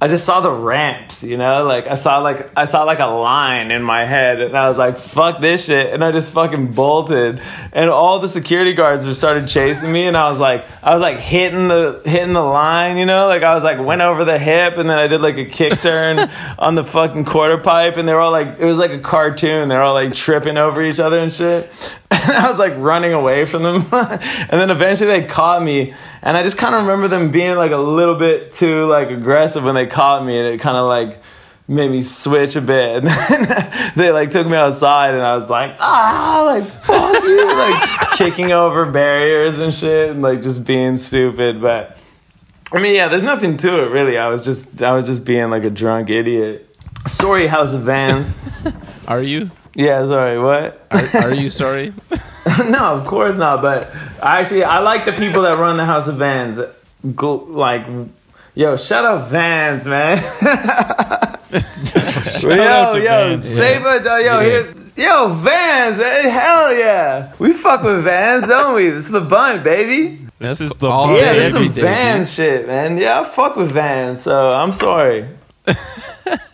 I just saw the ramps, you know, like I saw like I saw like a line in my head, and I was like, "Fuck this shit," and I just fucking bolted, and all the security guards just started chasing me, and I was like, I was like hitting the hitting the line, you know, like I was like went over the hip, and then I did like a kick turn on the fucking quarter pipe, and they were all like, it was like a cartoon, they were all like tripping over each other and shit, and I was like running away from them, and then eventually they caught me, and I just kind of remember them being like a little bit too like aggressive when they caught me, and it kind of like made me switch a bit. And then they like took me outside and I was like, ah, like fuck you, like kicking over barriers and shit and like just being stupid. But I mean, yeah, there's nothing to it really. I was just I was just being like a drunk idiot. Story House of Vans. Are you? Yeah, sorry, what? Are, are you sorry? no, of course not. But I actually I like the people that run the House of Vans. Go, like, yo, shut up, Vans, man. yo, out yo, Vans. save it, yo, Yeah. here, yo, Vans, eh, hell yeah, we fuck with Vans, don't we? This is the Bunt, baby. This is the Bunt. Yeah, day, this is some day, Vans shit, man. Yeah, I fuck with Vans, so I'm sorry.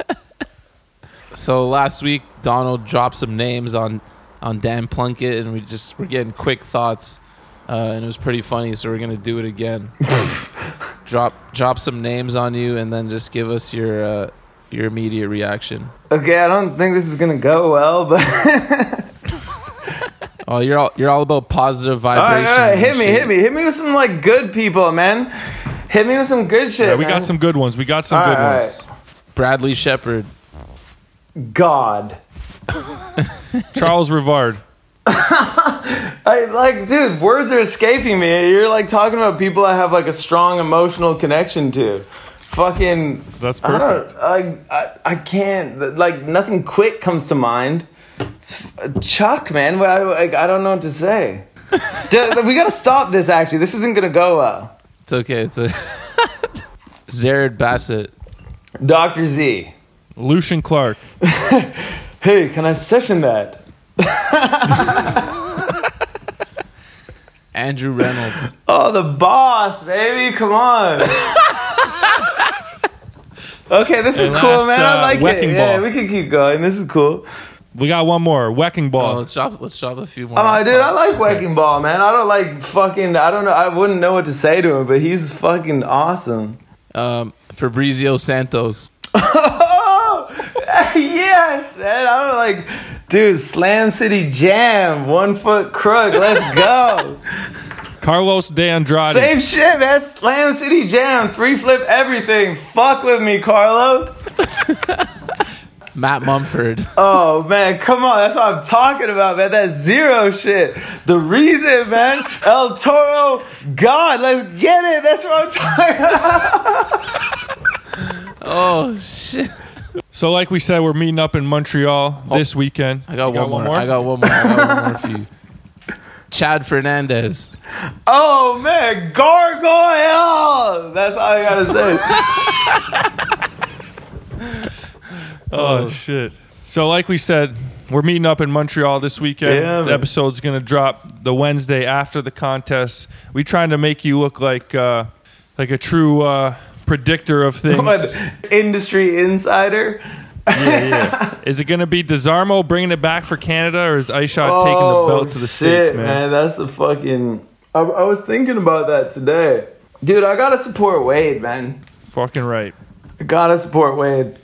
So last week, Donald dropped some names on on Dan Plunkett, and we just we're getting quick thoughts, uh, and it was pretty funny. So we're gonna do it again. drop drop some names on you, and then just give us your uh, your immediate reaction. Okay, I don't think this is gonna go well, but Oh, you're all you're all about positive all right, vibrations. all right, hit me, shit. hit me, hit me with some like good people, man. Hit me with some good shit. Yeah, we man. got some good ones. We got some All good right, ones. Bradley Shepard. God. Charles Rivard. I like, dude. Words are escaping me. You're like talking about people I have like a strong emotional connection to. Fucking. That's perfect. I, I I can't. Like nothing quick comes to mind. Chuck, man. I like, I don't know what to say. We gotta stop this. Actually, this isn't gonna go well. It's okay. It's a Zered Bassett. Doctor Z. Lucien Clarke. Hey, can I session that? Andrew Reynolds. Oh, the boss, baby. Come on. okay, this is And cool, last, man. I uh, like it. Wrecking Yeah, Ball. we can keep going. This is cool. We got one more. Wrecking Oh, Ball. let's drop let's drop a few more. Oh, dude, I like Wrecking Ball, man. I don't like fucking. I don't know. I wouldn't know what to say to him, but he's fucking awesome. Um, Fabrizio Santos. Yes, man. I don't like, dude. Slam City Jam, one foot crook. Let's go. Carlos De Andrade. Same shit, man. Slam City Jam, three flip everything. Fuck with me, Carlos. Matt Mumford. Oh man, come on, that's what I'm talking about, man. That zero shit. The reason, man. El Toro, God, let's get it. That's what I'm talking about. Oh shit! So, like we said, we're meeting up in Montreal this weekend. I got, You one, more. I got one more. I got one more for you. Chad Fernandez. Oh man, gargoyle. That's all I gotta say. Oh, shit. So, like we said, we're meeting up in Montreal this weekend. Yeah, the episode's gonna drop the Wednesday after the contest. We trying to make you look like uh, like a true uh, predictor of things. What, industry insider. yeah, yeah. Is it gonna be Desarmo bringing it back for Canada, or is Ishod taking the belt to the Oh, shit, states, man? That's the fucking. I, I was thinking about that today, dude. I gotta support Wade, man. Fucking right. I gotta support Wade.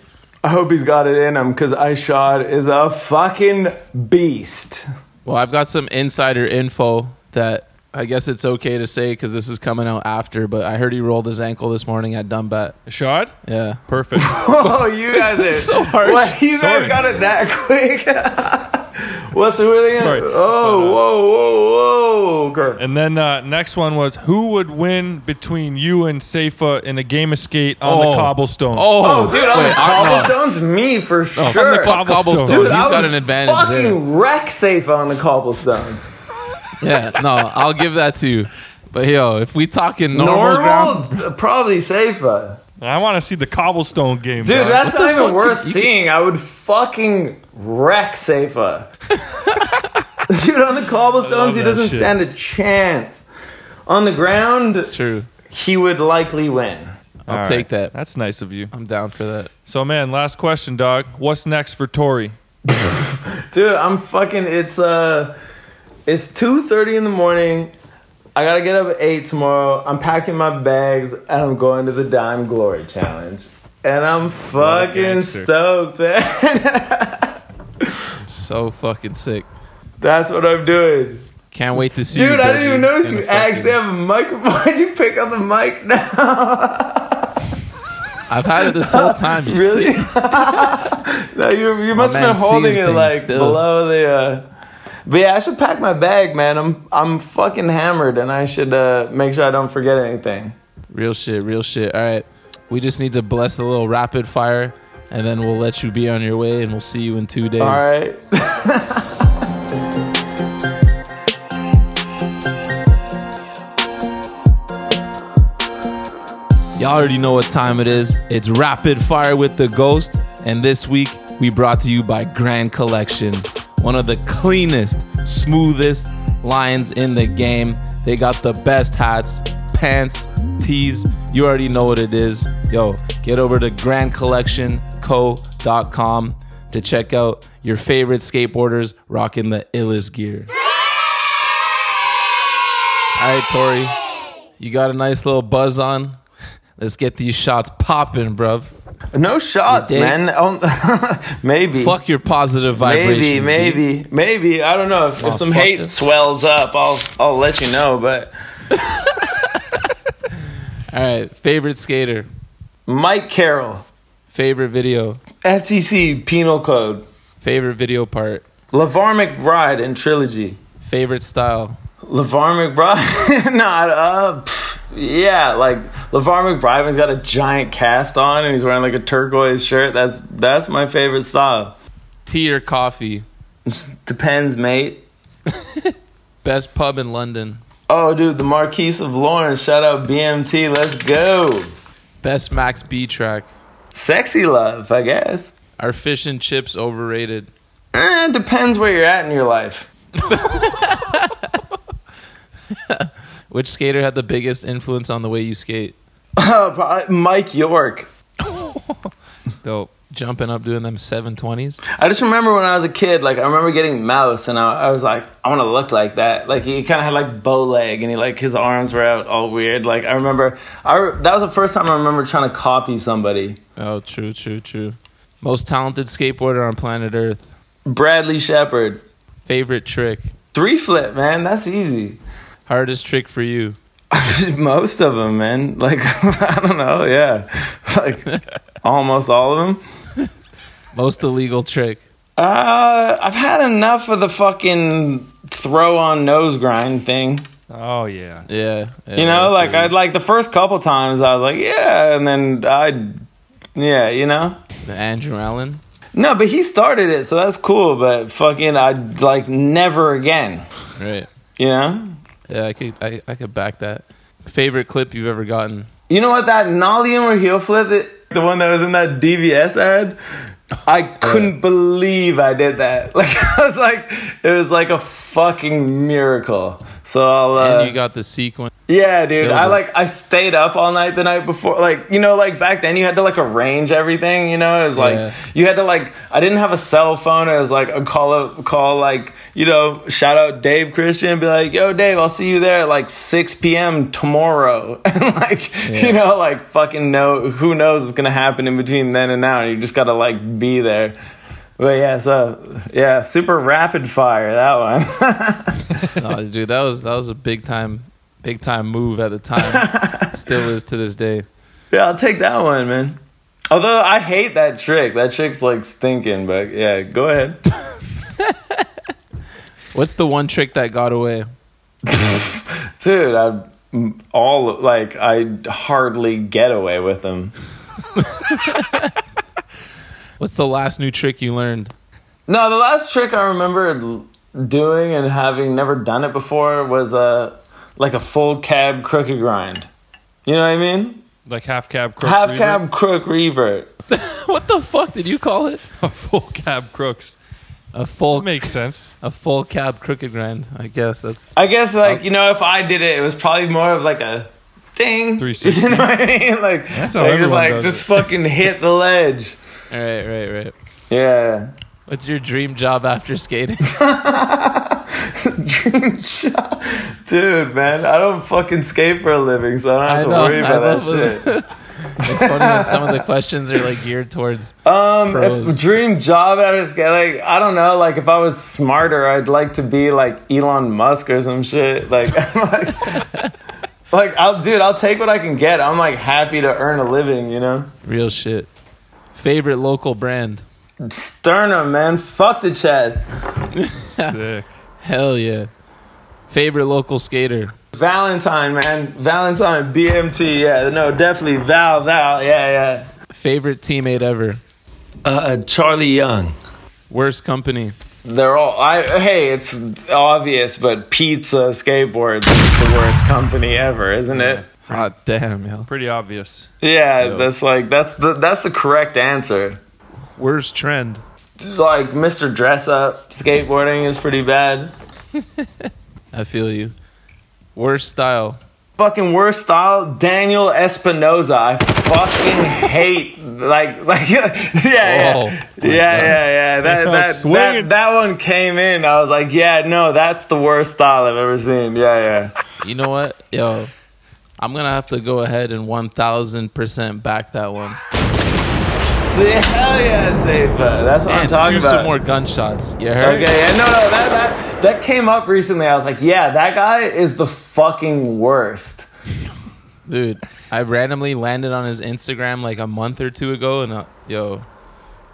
I hope he's got it in him because Ishod is a fucking beast. Well, I've got some insider info that I guess it's okay to say because this is coming out after. But I heard he rolled his ankle this morning at Dumbat. Shot? Yeah. Perfect. Oh, you guys are so harsh. What, you guys Sorry. got it that quick? What's the really? Sorry. Oh, But, uh, whoa, whoa, whoa. Okay. and then uh, next one was who would win between you and Safa in a game of skate on the Oh. cobblestone? Oh, Oh, dude, on the wait, no. cobblestones, me for sure. On the co- Cobblestone. cobblestone, Dude, he's I got an advantage fucking there. wreck safe on the cobblestones. Yeah, no, I'll give that to you. But yo, if we talking normal, ground, probably Safa. I want to see the cobblestone game, Dude, dog. that's the not even worth You can- seeing. I would fucking wreck Safa. Dude, on the cobblestones, he doesn't shit. stand a chance. On the ground, true. he would likely win. I'll All take right. that. That's nice of you. I'm down for that. So, man, last question, dog. What's next for Torey? Dude, I'm fucking it's uh it's 2:30 in the morning. I gotta get up at 8 tomorrow. I'm packing my bags and I'm going to the Dime Glory Challenge. And I'm fucking stoked, man. So fucking sick. That's what I'm doing. Can't wait to see you. Dude, I didn't even notice you actually fucking- have a microphone. Why'd you pick up the mic now? I've had it this whole time. Really? no, you you must have been holding it like still. below the. Uh... But yeah, I should pack my bag, man. I'm I'm fucking hammered, and I should uh, make sure I don't forget anything. Real shit, real shit. All right. We just need to bless a little rapid fire and then we'll let you be on your way and we'll see you in two days. All right. Y'all already know what time it is. It's rapid fire with the ghost. And this week, we brought to you by Grand Collection, one of the cleanest, smoothest lines in the game. They got the best hats, pants, tees. You already know what it is. Yo, get over to grandcollectionco.com to check out your favorite skateboarders rocking the illest gear. All right, Torey, you got a nice little buzz on. Let's get these shots popping, bruv. No shots, man. Oh, maybe. Fuck your positive maybe, vibrations. B. maybe, maybe. I don't know if, if some hate it. swells up. I'll I'll let you know. But All right, favorite skater, Mike Carroll, favorite video, FTC Penal Code, favorite video part, Lavar McBride in Trilogy. favorite style, Lavar McBride, not uh, pff, yeah, like Lavar McBride when he's got a giant cast on and he's wearing like a turquoise shirt. That's that's my favorite style. tea or coffee, Depends, mate. best pub in London, Oh, dude, the Marquise of Lawrence. Shout out BMT. Let's go. best Max B track. Sexy love, I guess. Are fish and chips overrated? Eh, depends where you're at in your life. Which skater had the biggest influence on the way you skate? Oh, Mike York. Dope. Jumping up doing them 720s? I just remember when I was a kid, like I remember getting Mouse, and I, I was like, I want to look like that. Like he kind of had like bow leg, and he like his arms were out all weird. Like I remember, I that was the first time I remember trying to copy somebody. Oh, true, true, true. Most talented skateboarder on planet Earth. Bradley Shepard, Favorite trick. three flip, man. That's easy. Hardest trick for you. Most of them, man. Like I don't know, yeah, like almost all of them. Most illegal trick. Uh, I've had enough of the fucking throw on nose grind thing. Oh yeah. Yeah. You know, like I'd like the first couple times I was like, yeah, and then I'd, yeah, you know. The Andrew Allen. No, but he started it, so that's cool. But fucking, I'd like never again. Right. You know. Yeah, I could I, I could back that. Favorite clip you've ever gotten? You know what? That nollie or heel flip, it, the one that was in that DVS ad. I couldn't believe I did that. Like I was like, it was like a fucking miracle. So I'll. Uh, and you got the sequence. Yeah, dude. I like I stayed up all night the night before. Like, you know, like back then you had to like arrange everything, you know? It was like Yeah. you had to like I didn't have a cell phone. It was like a call a call like, you know, shout out Dave Christian be like, "Yo, Dave, I'll see you there at like 6 p.m. tomorrow." and like, you know, like fucking know who knows what's to happen in between then and now. You just got to like be there. But yeah, so yeah, super rapid fire that one. Oh, dude, that was that was a big time big time move at the time. Still is to this day. Yeah, I'll take that one, man. Although I hate that trick. That trick's like stinking, but yeah, go ahead. What's the one trick that got away? Dude, I all like I hardly get away with them. What's the last new trick you learned? No, the last trick I remember doing and having never done it before was a like a full cab crooked grind. You know what I mean? Like half cab crooks. Half revert? cab crook revert. What the fuck did you call it? A full cab crooks. A full Makes sense. a full cab crooked grind. I guess that's I guess like you know if I did it, it was probably more of like a ding. 360. You know what I mean? Like That's how like, just like does just it. fucking hit the ledge. All right, right, right. Yeah. What's your dream job after skating? Dream job. Dude, man, I don't fucking skate for a living, so I don't have I to know, worry I about that it. shit. It's funny when some of the questions are like geared towards. Um, Pros. if dream job of skate, like I don't know, like if I was smarter, I'd like to be like Elon Musk or some shit. Like, like Like, I'll, dude, I'll take what I can get. I'm like happy to earn a living, you know? Real shit. Favorite local brand? Sternum, man. Fuck the chest. Sick. Hell yeah. Favorite local skater? Valentine, man. Valentine, BMT. Yeah, no, definitely Val, Val. Yeah, yeah. Favorite teammate ever? Uh, Charlie Young. Worst company? They're all. I hey, it's obvious, but pizza skateboards is the worst company ever, isn't it? Hot damn, yo. Pretty obvious. Yeah, Yo. that's like that's the that's the correct answer. Worst trend. Like Mr. Dress Up skateboarding is pretty bad. I feel you. Worst style? Fucking worst style, Daniel Espinoza. I fucking hate like like yeah yeah Oh, yeah my yeah yeah that that, that that one came in. I was like, yeah, no, that's the worst style I've ever seen. Yeah yeah. You know what? Yo, I'm to have to go ahead and 1000% back that one. Hell yeah, Safa. That's what I'm And talking cue about. some more gunshots. You heard? Okay, yeah, no, no, that, that that came up recently. I was like, yeah, that guy is the fucking worst. Dude, I randomly landed on his Instagram like a month or two ago, and uh, yo,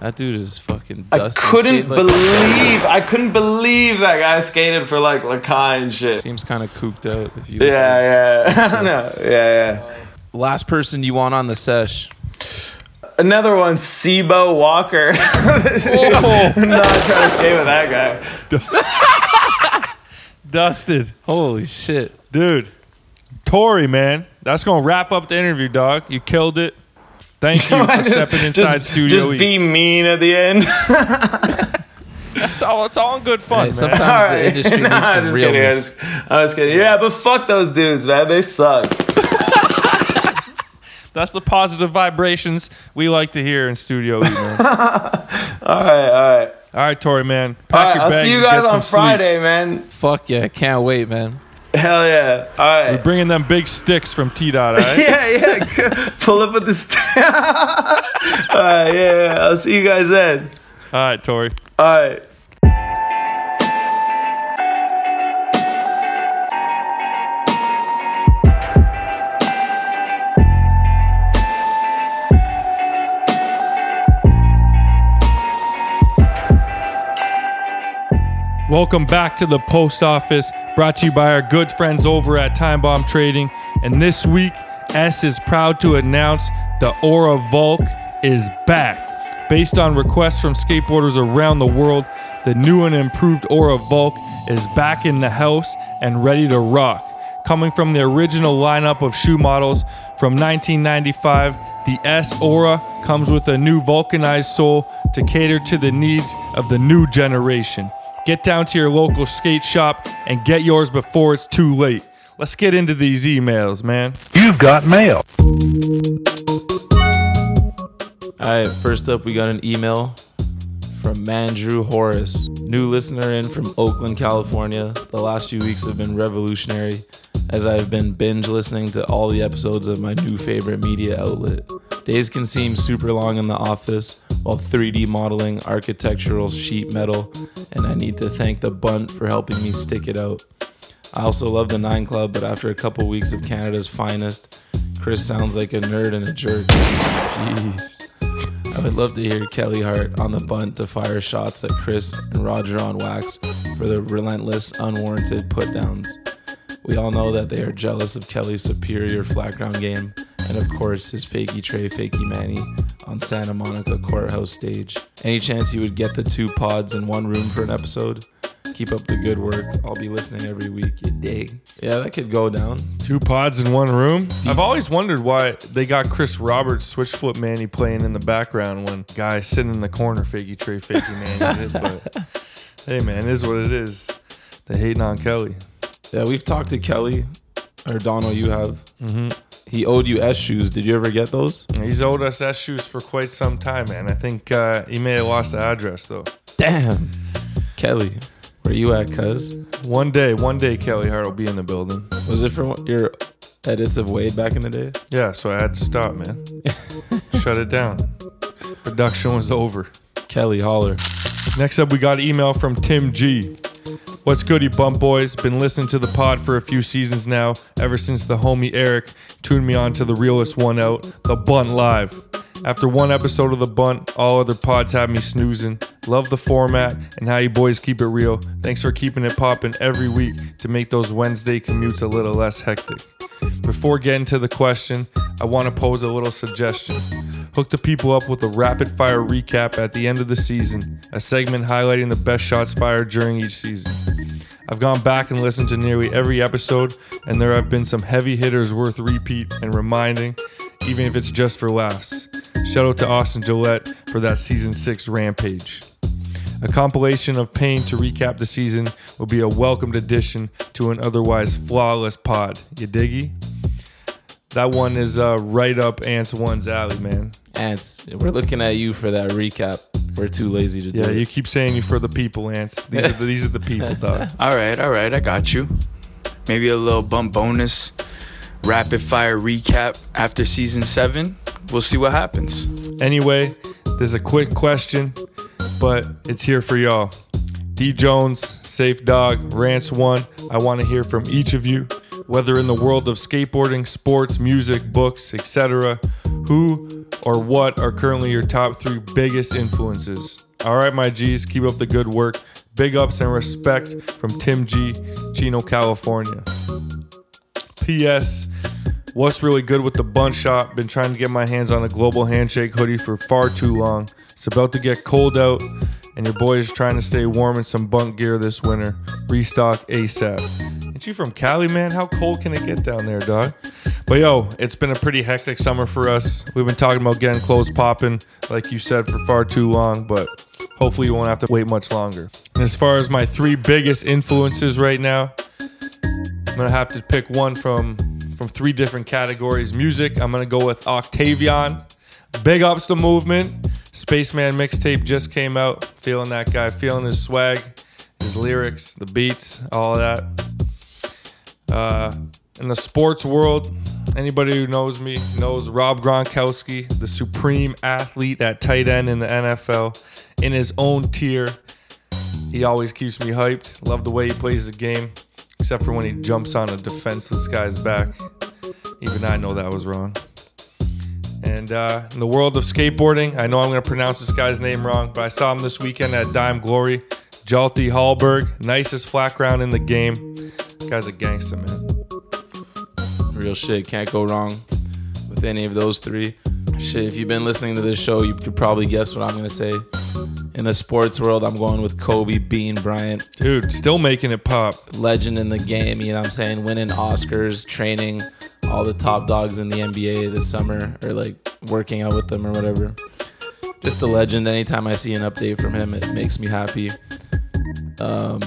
that dude is fucking I couldn't believe, I couldn't believe that guy skated for like Lakai and shit. Seems kind of cooped out. If you Yeah, yeah, I don't know. Yeah, yeah. Last person you want on the sesh? Another one, Sebo Walker. I'm not trying to skate with that guy. Dusted. Holy shit! Dude. Torey, man. That's going to wrap up the interview, dog. You killed it. Thank you for Just- stepping inside just, Studio Just E. be mean at the end. It's all, it's all in good fun, Hey, man. sometimes All the right. industry needs I'm some just kidding. I'm realness. I'm just kidding. Yeah, but fuck those dudes, man. They suck. That's the positive vibrations we like to hear in Studio E, man. all All right, all right. right, Torey, man. All Pack right, your I'll bags see you guys get some on sleep. Friday, man. Fuck yeah! Can't wait, man. Hell yeah. All right, We're bringing them big sticks from T Dot, all right? Yeah, yeah. Pull up with this. all right, yeah, yeah. I'll see you guys then. All right, Torey. All right. Welcome back to the post office, brought to you by our good friends over at Time Bomb Trading. And this week, S is proud to announce the Aura Volk is back. Based on requests from skateboarders around the world, the new and improved Aura Volk is back in the house and ready to rock. Coming from the original lineup of shoe models from 1995, the S Aura comes with a new vulcanized sole to cater to the needs of the new generation. Get down to your local skate shop and get yours before it's too late. Let's get into these emails, man. You've got mail. All right, first up, we got an email from Mandrew Horace, new listener in from Oakland, California. The last few weeks have been revolutionary as I've been binge listening to all the episodes of my new favorite media outlet. Days can seem super long in the office while 3D modeling architectural sheet metal, and I need to thank the Bunt for helping me stick it out. I also love the Nine Club, but after a couple weeks of Canada's finest, Chris sounds like a nerd and a jerk. Jeez. I would love to hear Kelly Hart on the bunt to fire shots at Chris and Roger on wax for the relentless, unwarranted put downs. We all know that they are jealous of Kelly's superior flat ground game, and of course his fakey Trey, fakey Manny on Santa Monica Courthouse stage. Any chance he would get the two pods in one room for an episode? Keep up the good work. I'll be listening every week. You dig? Yeah, that could go down. Two pods in one room. I've always wondered why they got Chris Roberts, switch flip Manny, playing in the background when guys sitting in the corner, fakey Trey, fakey Manny. but hey, man, it is what it is. They hating on Kelly. Yeah, we've talked to Kelly, or Donald, you have. Mm-hmm. He owed you S shoes. Did you ever get those? He's owed us S shoes for quite some time, man. I think uh, he may have lost the address though. Damn. Kelly, where are you at, cuz? One day, one day, Kelly Hart will be in the building. Was it from your edits of Wade back in the day? Yeah, so I had to stop, man. Shut it down. Production was over. Kelly Holler. Next up, we got an email from Tim G. What's good, you Bunt Boys? Been listening to the pod for a few seasons now, ever since the homie Eric tuned me on to the realest one out, the Bunt Live. After one episode of the Bunt, all other pods have me snoozing. Love the format and how you boys keep it real. Thanks for keeping it popping every week to make those Wednesday commutes a little less hectic. Before getting to the question, I want to pose a little suggestion. Hook the people up with a rapid fire recap at the end of the season, a segment highlighting the best shots fired during each season. I've gone back and listened to nearly every episode, and there have been some heavy hitters worth repeat and reminding, even if it's just for laughs. Shout out to Austin Gillette for that season six rampage. A compilation of pain to recap the season will be a welcomed addition to an otherwise flawless pod. You diggy? That one is uh, right up Ant's one's alley, man. Ants, we're looking at you for that recap. We're too lazy to Yeah, do Yeah, you it. keep saying you for the people, Ants. These are the, these are the people, dog. All right, all right, I got you. Maybe a little bump bonus, rapid fire recap after season seven. We'll see what happens. Anyway, there's a quick question, but it's here for y'all. D Jones, Safe Dog, Rants One. I want to hear from each of you, whether in the world of skateboarding, sports, music, books, etc. Who or what are currently your top three biggest influences? All right, my G's, keep up the good work. Big ups and respect from Tim G, Chino, California. P.S. What's really good with the Bunt Shop? Been trying to get my hands on a global handshake hoodie for far too long. It's about to get cold out, and your boy is trying to stay warm in some bunk gear this winter. Restock ASAP. You from Cali, man? How cold can it get down there, dog? But yo, it's been a pretty hectic summer for us. We've been talking about getting clothes popping, like you said, for far too long, but hopefully you won't have to wait much longer. And as far as my three biggest influences right now, I'm gonna have to pick one from from three different categories. Music, I'm gonna go with Octavian. Big ups to movement. Spaceman mixtape just came out. Feeling that guy, feeling his swag, his lyrics, the beats, all that. Uh, in the sports world, anybody who knows me knows Rob Gronkowski, the supreme athlete at tight end in the NFL, in his own tier. He always keeps me hyped. Love the way he plays the game, except for when he jumps on a defenseless guy's back. Even I know that was wrong. And uh, in the world of skateboarding, I know I'm going to pronounce this guy's name wrong, but I saw him this weekend at Dime Glory. Hjalte Halberg, nicest flat ground in the game. Guy's a gangster, man. Real shit. Can't go wrong with any of those three. Shit, if you've been listening to this show, you could probably guess what I'm gonna say. In the sports world, I'm going with Kobe Bean Bryant, Dude, still making it pop. legend in the game. You know what I'm saying? Winning Oscars, training all the top dogs in the NBA this summer, or like working out with them or whatever. Just a legend. Anytime I see an update from him, it makes me happy. Um,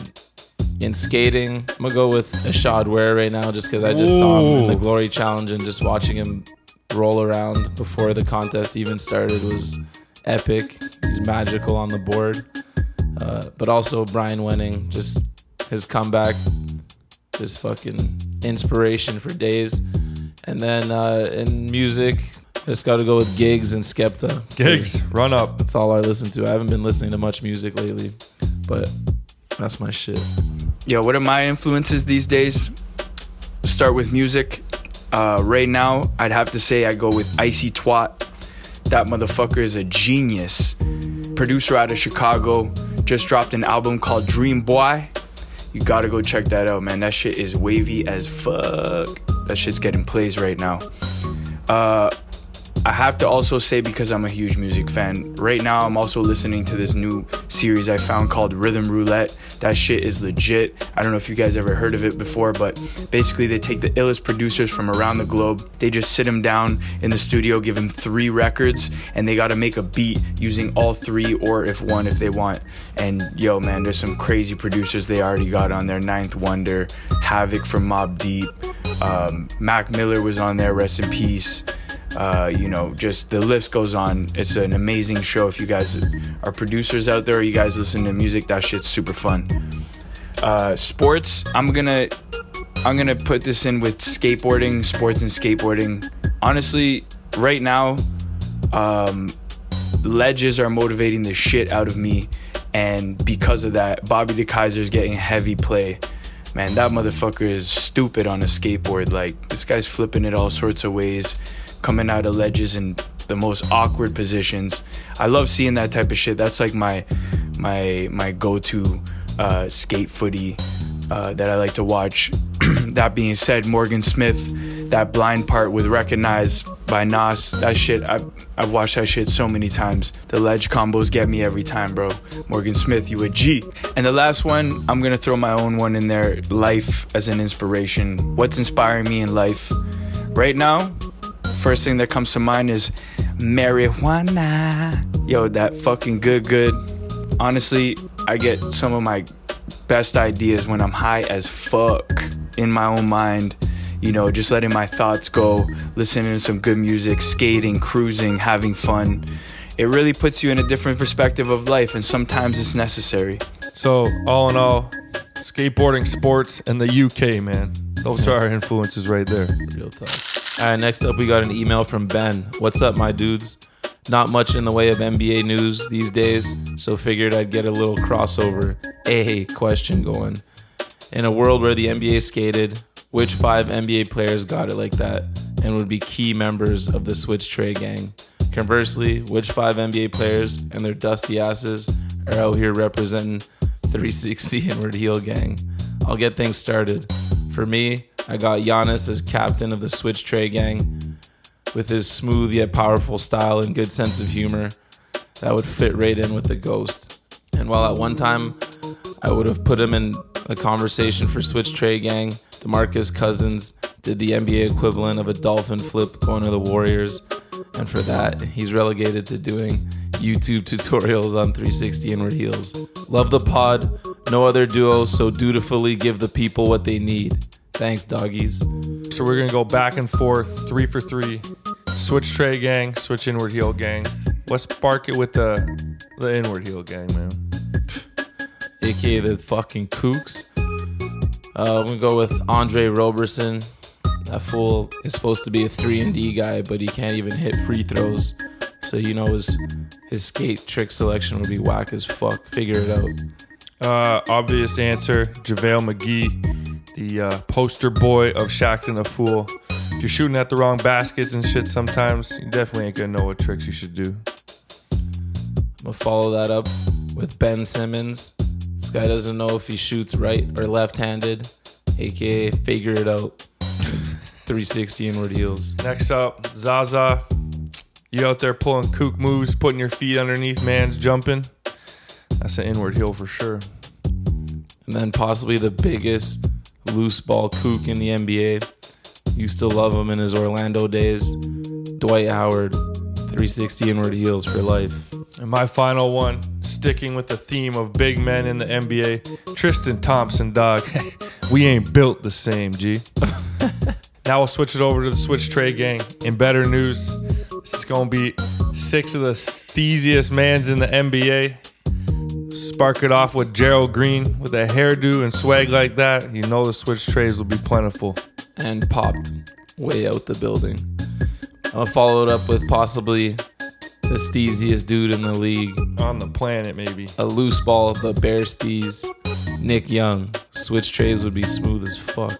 in skating, I'm gonna go with Ishod Wair right now, just because I just saw him in the Glory Challenge and just watching him roll around before the contest even started was epic. He's magical on the board. Uh, but also Brian Wenning, just his comeback, just fucking inspiration for days. And then uh, in music, just got to go with Giggs and Skepta. Giggs, run up. That's all I listen to. I haven't been listening to much music lately, but that's my shit. Yo, what are my influences these days? Start with music. Uh, right now, I'd have to say I go with Icy Twat. That motherfucker is a genius. Producer out of Chicago. Just dropped an album called Dream Boy. You gotta go check that out, man. That shit is wavy as fuck. That shit's getting plays right now. Uh, I have to also say because I'm a huge music fan. Right now, I'm also listening to this new series I found called Rhythm Roulette. That shit is legit. I don't know if you guys ever heard of it before, but basically they take the illest producers from around the globe. They just sit them down in the studio, give them three records, and they got to make a beat using all three or if one if they want. And yo, man, there's some crazy producers they already got on there. Ninth Wonder, Havoc from Mobb Deep, um, Mac Miller was on there. Rest in peace. Uh, you know, just the list goes on. It's an amazing show. If you guys are producers out there, you guys listen to music, that shit's super fun. Uh, sports, I'm gonna, I'm gonna put this in with skateboarding, sports and skateboarding. Honestly, right now, um, ledges are motivating the shit out of me, And because of that, Bobby the is getting heavy play. Man, that motherfucker is stupid on a skateboard. Like, this guy's flipping it all sorts of ways, coming out of ledges in the most awkward positions. I love seeing that type of shit. That's like my my my go-to uh, skate footy uh, that I like to watch. that being said, Morgan Smith, that blind part with Recognize by Nas, that shit, I've, I've watched that shit so many times. The ledge combos get me every time, bro. Morgan Smith, you a G. And the last one, I'm gonna throw my own one in there life as an inspiration. What's inspiring me in life? Right now, first thing that comes to mind is marijuana. Yo, that fucking good, good. Honestly, I get some of my best ideas when I'm high as fuck in my own mind. You know, just letting my thoughts go, listening to some good music, skating, cruising, having fun. It really puts you in a different perspective of life, and sometimes it's necessary. So, all in all, skateboarding, sports, and the UK, man. Those are our influences right there. Real talk. All right, next up, we got an email from Ben. What's up, my dudes? Not much in the way of NBA news these days, so figured I'd get a little crossover A question going. In a world where the NBA skated, which five NBA players got it like that and would be key members of the Switch Tray gang? Conversely, which five NBA players and their dusty asses are out here representing 360 Inward Heel gang? I'll get things started. For me, I got Giannis as captain of the Switch Tray gang with his smooth yet powerful style and good sense of humor that would fit right in with the ghost. And while at one time I would have put him in a conversation for Switch Tray Gang, DeMarcus Cousins did the NBA equivalent of a dolphin flip going to the Warriors. And for that, he's relegated to doing YouTube tutorials on 360 inward heels. Love the pod. No other duo so dutifully give the people what they need. Thanks, doggies. So we're gonna go back and forth, three for three. Switch tray gang, switch inward heel gang. Let's spark it with the the inward heel gang, man. aka the fucking Kooks. Uh, I'm gonna go with Andre Roberson. That fool is supposed to be a three and D guy, but he can't even hit free throws. So you know his his skate trick selection would be whack as fuck. Figure it out. Uh, obvious answer, JaVale McGee, the uh, poster boy of Shaqtin' a Fool. If you're shooting at the wrong baskets and shit sometimes, you definitely ain't gonna know what tricks you should do. I'm gonna follow that up with Ben Simmons. This guy doesn't know if he shoots right or left-handed, aka figure it out. 360 inward heels. Next up, Zaza. You out there pulling kook moves, putting your feet underneath man's jumping. That's an inward heel for sure. And then possibly the biggest loose ball kook in the NBA. Used to love him in his Orlando days. Dwight Howard, 360 inward heels for life. And my final one, sticking with the theme of big men in the NBA, Tristan Thompson, dog. we ain't built the same, G. now we'll switch it over to the Switch Tray Gang. In better news, this is gonna be six of the steeziest mans in the NBA. Spark it off with Gerald Green with a hairdo and swag like that. You know the Switch Trays will be plentiful. And popped way out the building. I'm gonna follow it up with possibly the steeziest dude in the league. On the planet, maybe. A loose ball, of the bare steez. Nick Young. Switch trays would be smooth as fuck.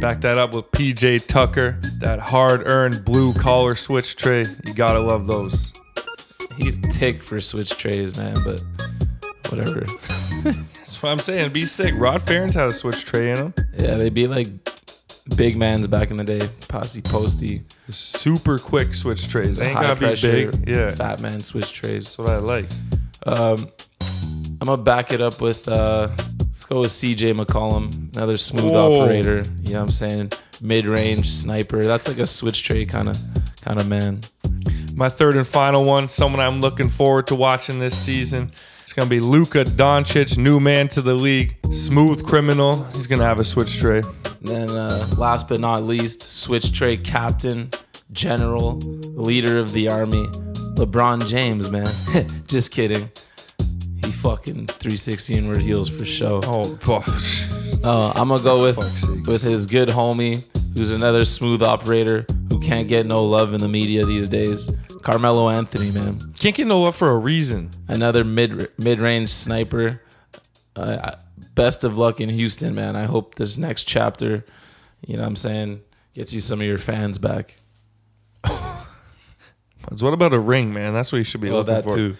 Back that up with PJ Tucker, that hard earned blue collar switch tray. You gotta love those. He's tick for switch trays, man, but whatever. That's what I'm saying. Be sick. Rod Ferentz had a switch tray in him. Yeah, they'd be like big mans back in the day. Posse posty. Super quick switch trays. Ain't gotta be big. Yeah. Fat man switch trays. That's what I like. Um, I'm gonna back it up with uh, let's go with CJ McCollum, another smooth Whoa. operator. You know what I'm saying? Mid range sniper. That's like a switch tray kind of kind of man. My third and final one, someone I'm looking forward to watching this season. It's gonna be Luka Doncic, new man to the league, smooth criminal. He's gonna have a switch tray. Then uh, last but not least, switch tray captain, general, leader of the army, LeBron James, man. Just kidding. He fucking 360 inward heels for show. Oh, gosh. Uh, I'm gonna go with with his good homie, who's another smooth operator who can't get no love in the media these days. Carmelo Anthony, man. Can't get no love for a reason. Another mid mid range sniper. Uh, best of luck in Houston, man. I hope this next chapter, you know what I'm saying, gets you some of your fans back. What about a ring, man? That's what you should be Well, looking that for. too.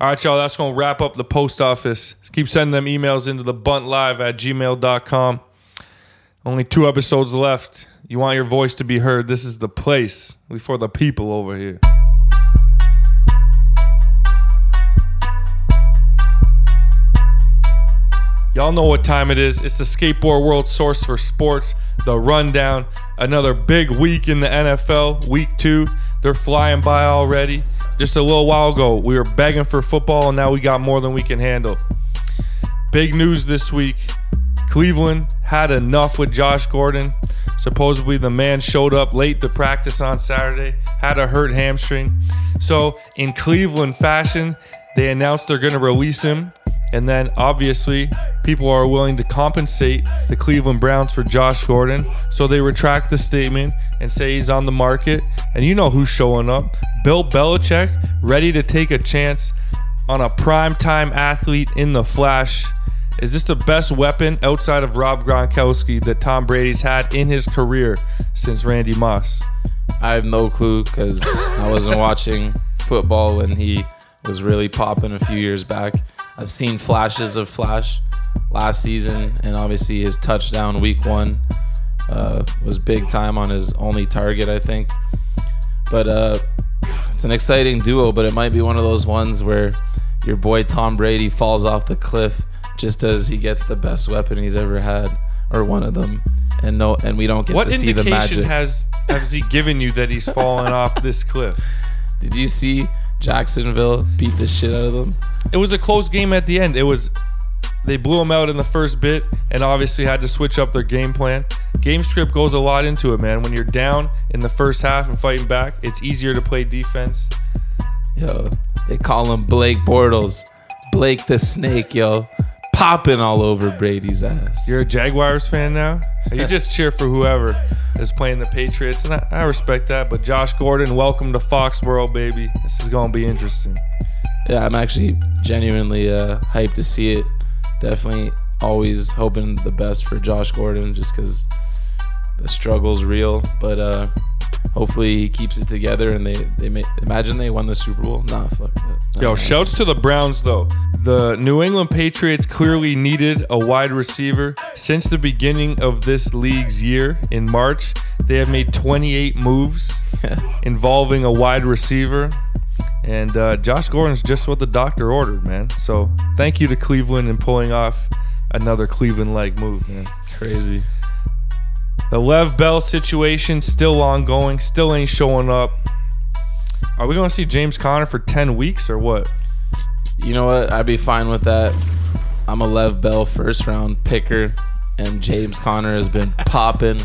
All right, y'all. That's going to wrap up the post office. Keep sending them emails into the buntlive at gmail.com. Only two episodes left. You want your voice to be heard. This is the place. We for the people over here. Y'all know what time it is. It's the Skateboard World source for sports, the rundown. Another big week in the NFL, week two. They're flying by already. Just a little while ago, we were begging for football, and now we got more than we can handle. Big news this week Cleveland had enough with Josh Gordon. Supposedly, the man showed up late to practice on Saturday, had a hurt hamstring. So, in Cleveland fashion, they announced they're going to release him. And then, obviously, people are willing to compensate the Cleveland Browns for Josh Gordon. So they retract the statement and say he's on the market. And you know who's showing up Bill Belichick, ready to take a chance on a primetime athlete in the flash. Is this the best weapon outside of Rob Gronkowski that Tom Brady's had in his career since Randy Moss? I have no clue because I wasn't watching football when he was really popping a few years back. I've seen flashes of Flash last season, and obviously his touchdown week one uh, was big time on his only target, I think. But uh, it's an exciting duo, but it might be one of those ones where your boy Tom Brady falls off the cliff just as he gets the best weapon he's ever had, or one of them, and no, and we don't get What to see the indication magic. has has he given you that he's fallen off this cliff? Did you see Jacksonville beat the shit out of them? It was a close game at the end. It was they blew him out in the first bit and obviously had to switch up their game plan. Game script goes a lot into it, man. When you're down in the first half and fighting back, it's easier to play defense. Yo, they call him Blake Bortles, Blake the Snake, yo, popping all over Brady's ass. You're a Jaguars fan now? You just cheer for whoever is playing the Patriots, and I, I respect that. But Josh Gordon, welcome to Foxborough, baby. This is gonna be interesting. Yeah, I'm actually genuinely uh, hyped to see it. Definitely always hoping the best for Josh Gordon just because the struggle's real. But uh, hopefully he keeps it together and they, they may, imagine they won the Super Bowl. Nah, fuck that. Yo, Nah. shouts to the Browns though. The New England Patriots clearly needed a wide receiver since the beginning of this league's year in March. They have made 28 moves involving a wide receiver. And uh, Josh Gordon's just what the doctor ordered, man. So thank you to Cleveland and pulling off another Cleveland like move, man. Crazy. The Lev Bell situation still ongoing, still ain't showing up. Are we going to see James Conner for 10 weeks or what? You know what? I'd be fine with that. I'm a Lev Bell first round picker, and James Conner has been popping.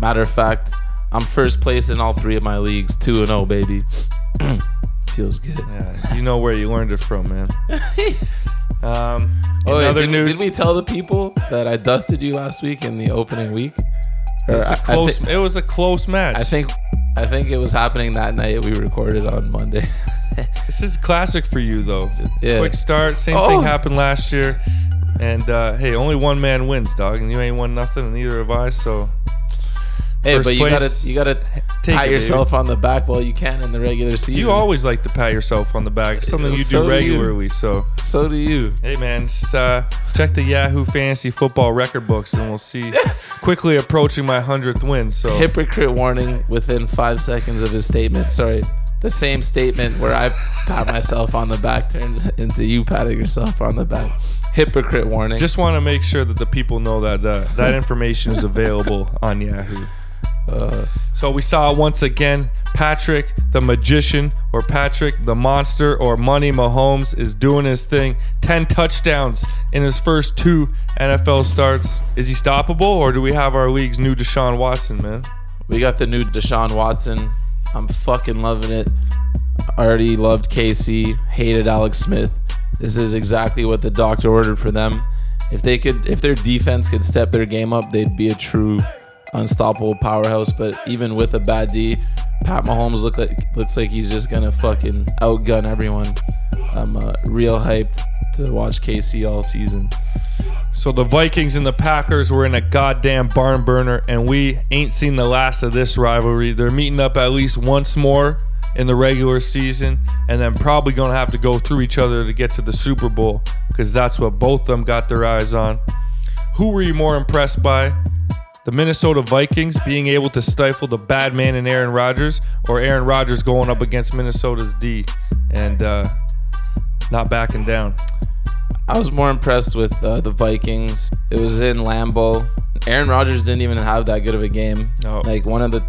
Matter of fact, I'm first place in all three of my leagues, 2 and 0, baby. Feels good. Yeah, you know where you learned it from, man. Um, Oh, wait, other did, news, did we tell the people that I dusted you last week in the opening week? Or it's I- a close, thi- it was a close match. I think I think it was happening that night we recorded on Monday. this is classic for you, though. Yeah. Quick start. Same Oh. thing happened last year. And uh, hey, only one man wins, dog, and you ain't won nothing, and neither have I. So hey, First but you place, gotta you gotta take pat it, yourself on the back while you can in the regular season. you always like to pat yourself on the back. It's something you So do do regularly. So so do you. hey, man, just, uh, check the Yahoo Fantasy Football record books, and we'll see. quickly approaching my hundredth win. So Hypocrite warning within five seconds of his statement. Sorry. The same statement where I pat myself on the back turned into you patting yourself on the back. Hypocrite warning. just want to make sure that the people know that uh, that information is available on Yahoo. Uh, So we saw once again Patrick the magician or Patrick the monster or Money Mahomes is doing his thing. 10 touchdowns in his first two NFL starts. Is he stoppable or do we have our league's new Deshaun Watson, man? We got the new Deshaun Watson. I'm fucking loving it. Already loved KC, hated Alex Smith. This is exactly what the doctor ordered for them. If they could if their defense could step their game up, they'd be a true unstoppable powerhouse, but even with a bad D, Pat Mahomes look like looks like he's just gonna fucking outgun everyone. I'm uh, real hyped to watch KC all season. So the Vikings and the Packers were in a goddamn barn burner, and we ain't seen the last of this rivalry. They're meeting up at least once more in the regular season, and then probably gonna have to go through each other to get to the Super Bowl because that's what both of them got their eyes on. Who were you more impressed by? The Minnesota Vikings being able to stifle the bad man in Aaron Rodgers, or Aaron Rodgers going up against Minnesota's D and uh, not backing down. I was more impressed with uh, the Vikings. It was in Lambeau. Aaron Rodgers didn't even have that good of a game. No. Like one of the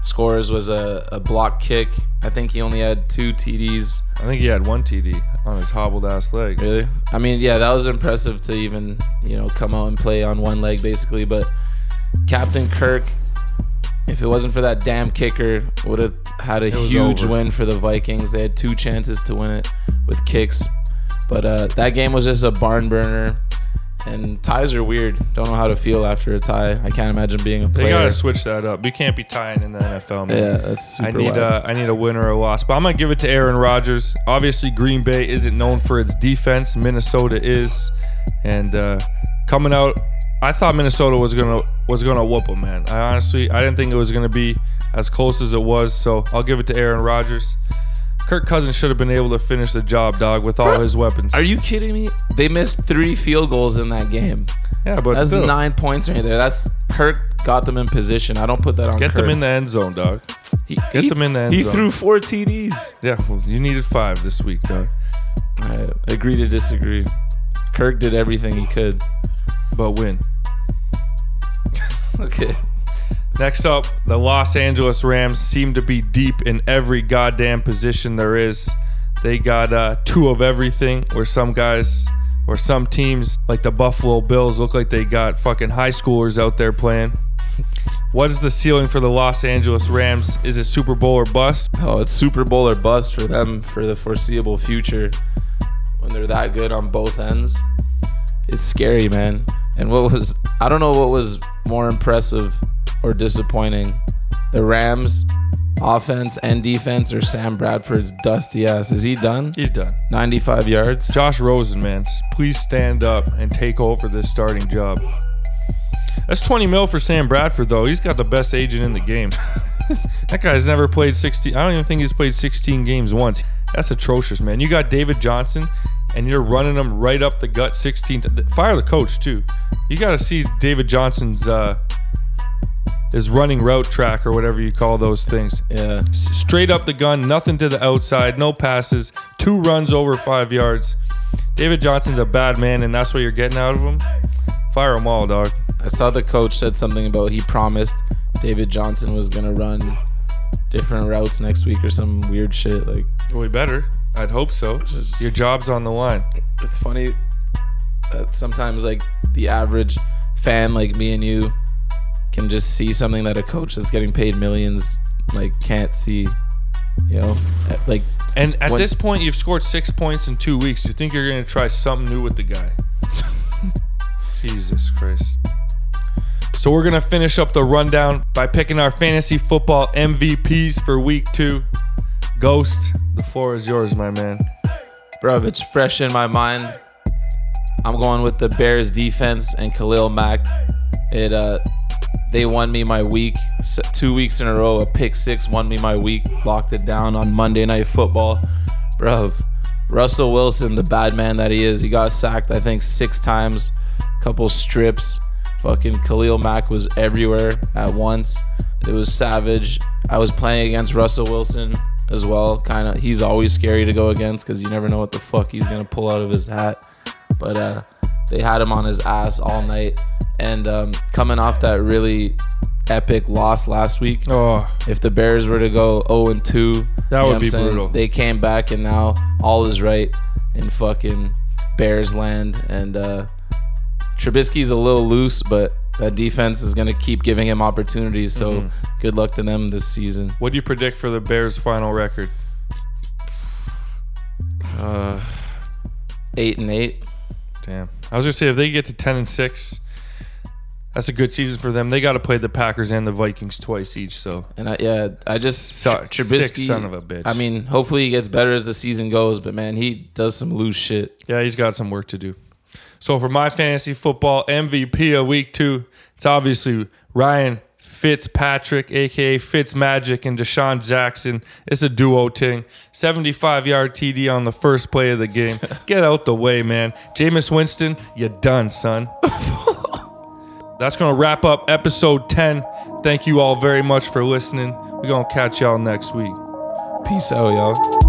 scores was a, a block kick. I think he only had two TDs. I think he had one TD on his hobbled ass leg. Really? I mean, yeah, that was impressive to even, you know, come out and play on one leg basically. But Captain Kirk, if it wasn't for that damn kicker, would have had a huge over. win for the Vikings. They had two chances to win it with kicks. But uh, that game was just a barn burner. And ties are weird. Don't know how to feel after a tie. I can't imagine being a player. They gotta switch that up. You can't be tying in the NFL, man. yeah, that's super I need wild. a I need a win or a loss, but I'm gonna give it to Aaron Rodgers. Obviously, Green Bay isn't known for its defense. Minnesota is, and uh, coming out, I thought Minnesota was gonna was gonna whoop them, man. I honestly I didn't think it was gonna be as close as it was. So I'll give it to Aaron Rodgers. Kirk Cousins should have been able to finish the job, dog, with all Bro, his weapons. Are you kidding me? They missed three field goals in that game. Yeah, but That's still, nine points right there. That's Kirk got them in position. I don't put that on. get them in the end zone, dog. He, get he- them in the end He zone. threw four TDs. Yeah, well, you needed five this week, dog. I agree to disagree. Kirk did everything he could. But win. Okay. Next up, the Los Angeles Rams seem to be deep in every goddamn position there is. They got uh, two of everything, where some guys or some teams, like the Buffalo Bills, look like they got fucking high schoolers out there playing. What is the ceiling for the Los Angeles Rams? Is it Super Bowl or bust? Oh, it's Super Bowl or bust for them for the foreseeable future. When they're that good on both ends, it's scary, man. And what was I don't know what was more impressive or disappointing, the Rams offense and defense or Sam Bradford's dusty ass. Is he done? He's done. 95 yards. Josh Rosen, man, please stand up and take over this starting job. That's 20 mil for Sam Bradford, though. He's got the best agent in the game. that guy's never played 16. I don't even think he's played 16 games once. That's atrocious, man. You got David Johnson, and you're running him right up the gut 16. T- fire the coach too. You got to see David Johnson's uh, his running route track or whatever you call those things. Yeah. Straight up the gun, nothing to the outside, no passes, two runs over five yards. David Johnson's a bad man, and that's what you're getting out of him. Fire them all, dog. I saw the coach said something about he promised David Johnson was gonna run different routes next week or some weird shit. Like We better. I'd hope so. Just- Your job's on the line. it's funny that sometimes like the average fan like me and you can just see something that a coach that's getting paid millions like can't see. You know, like And at When- this point, you've scored six points in two weeks. You think you're going to try something new with the guy? Jesus Christ. So we're going to finish up the rundown by picking our fantasy football MVPs for week two. Ghost, the floor is yours, my man. bro, it's fresh in my mind. I'm going with the Bears defense and Khalil Mack. It uh they won me my week two weeks in a row. A pick six won me my week. Locked it down on Monday Night Football, bro. Russell Wilson, the bad man that he is, he got sacked I think six times, couple strips. Fucking Khalil Mack was everywhere at once. It was savage. I was playing against Russell Wilson as well. Kind of, he's always scary to go against because you never know what the fuck he's gonna pull out of his hat. But uh, they had him on his ass all night. And um, coming off that really epic loss last week, Oh, if the Bears were to go 0 and 2, that would be saying? brutal. They came back and now all is right in fucking Bears land. And uh, Trubisky's a little loose, but that defense is going to keep giving him opportunities. So Mm-hmm. good luck to them this season. what do you predict for the Bears' final record? Uh, eight and eight. Damn. I was gonna say if they get to ten and six, That's a good season for them. They got to play the Packers and the Vikings twice each. So And I, yeah, I just Suck. Tr- Sick Trubisky. son of a bitch. I mean, hopefully he gets better as the season goes, but man, he does some loose shit. yeah, he's got some work to do. So for my fantasy football MVP of week two, it's obviously Ryan Fitzpatrick, aka Fitzmagic, and DeSean Jackson. It's a duo ting. 75 yard TD on the first play of the game. Get out the way, man. Jameis Winston, you done, son. That's going to wrap up episode 10. Thank you all very much for listening. We're going to catch y'all next week. Peace out, y'all.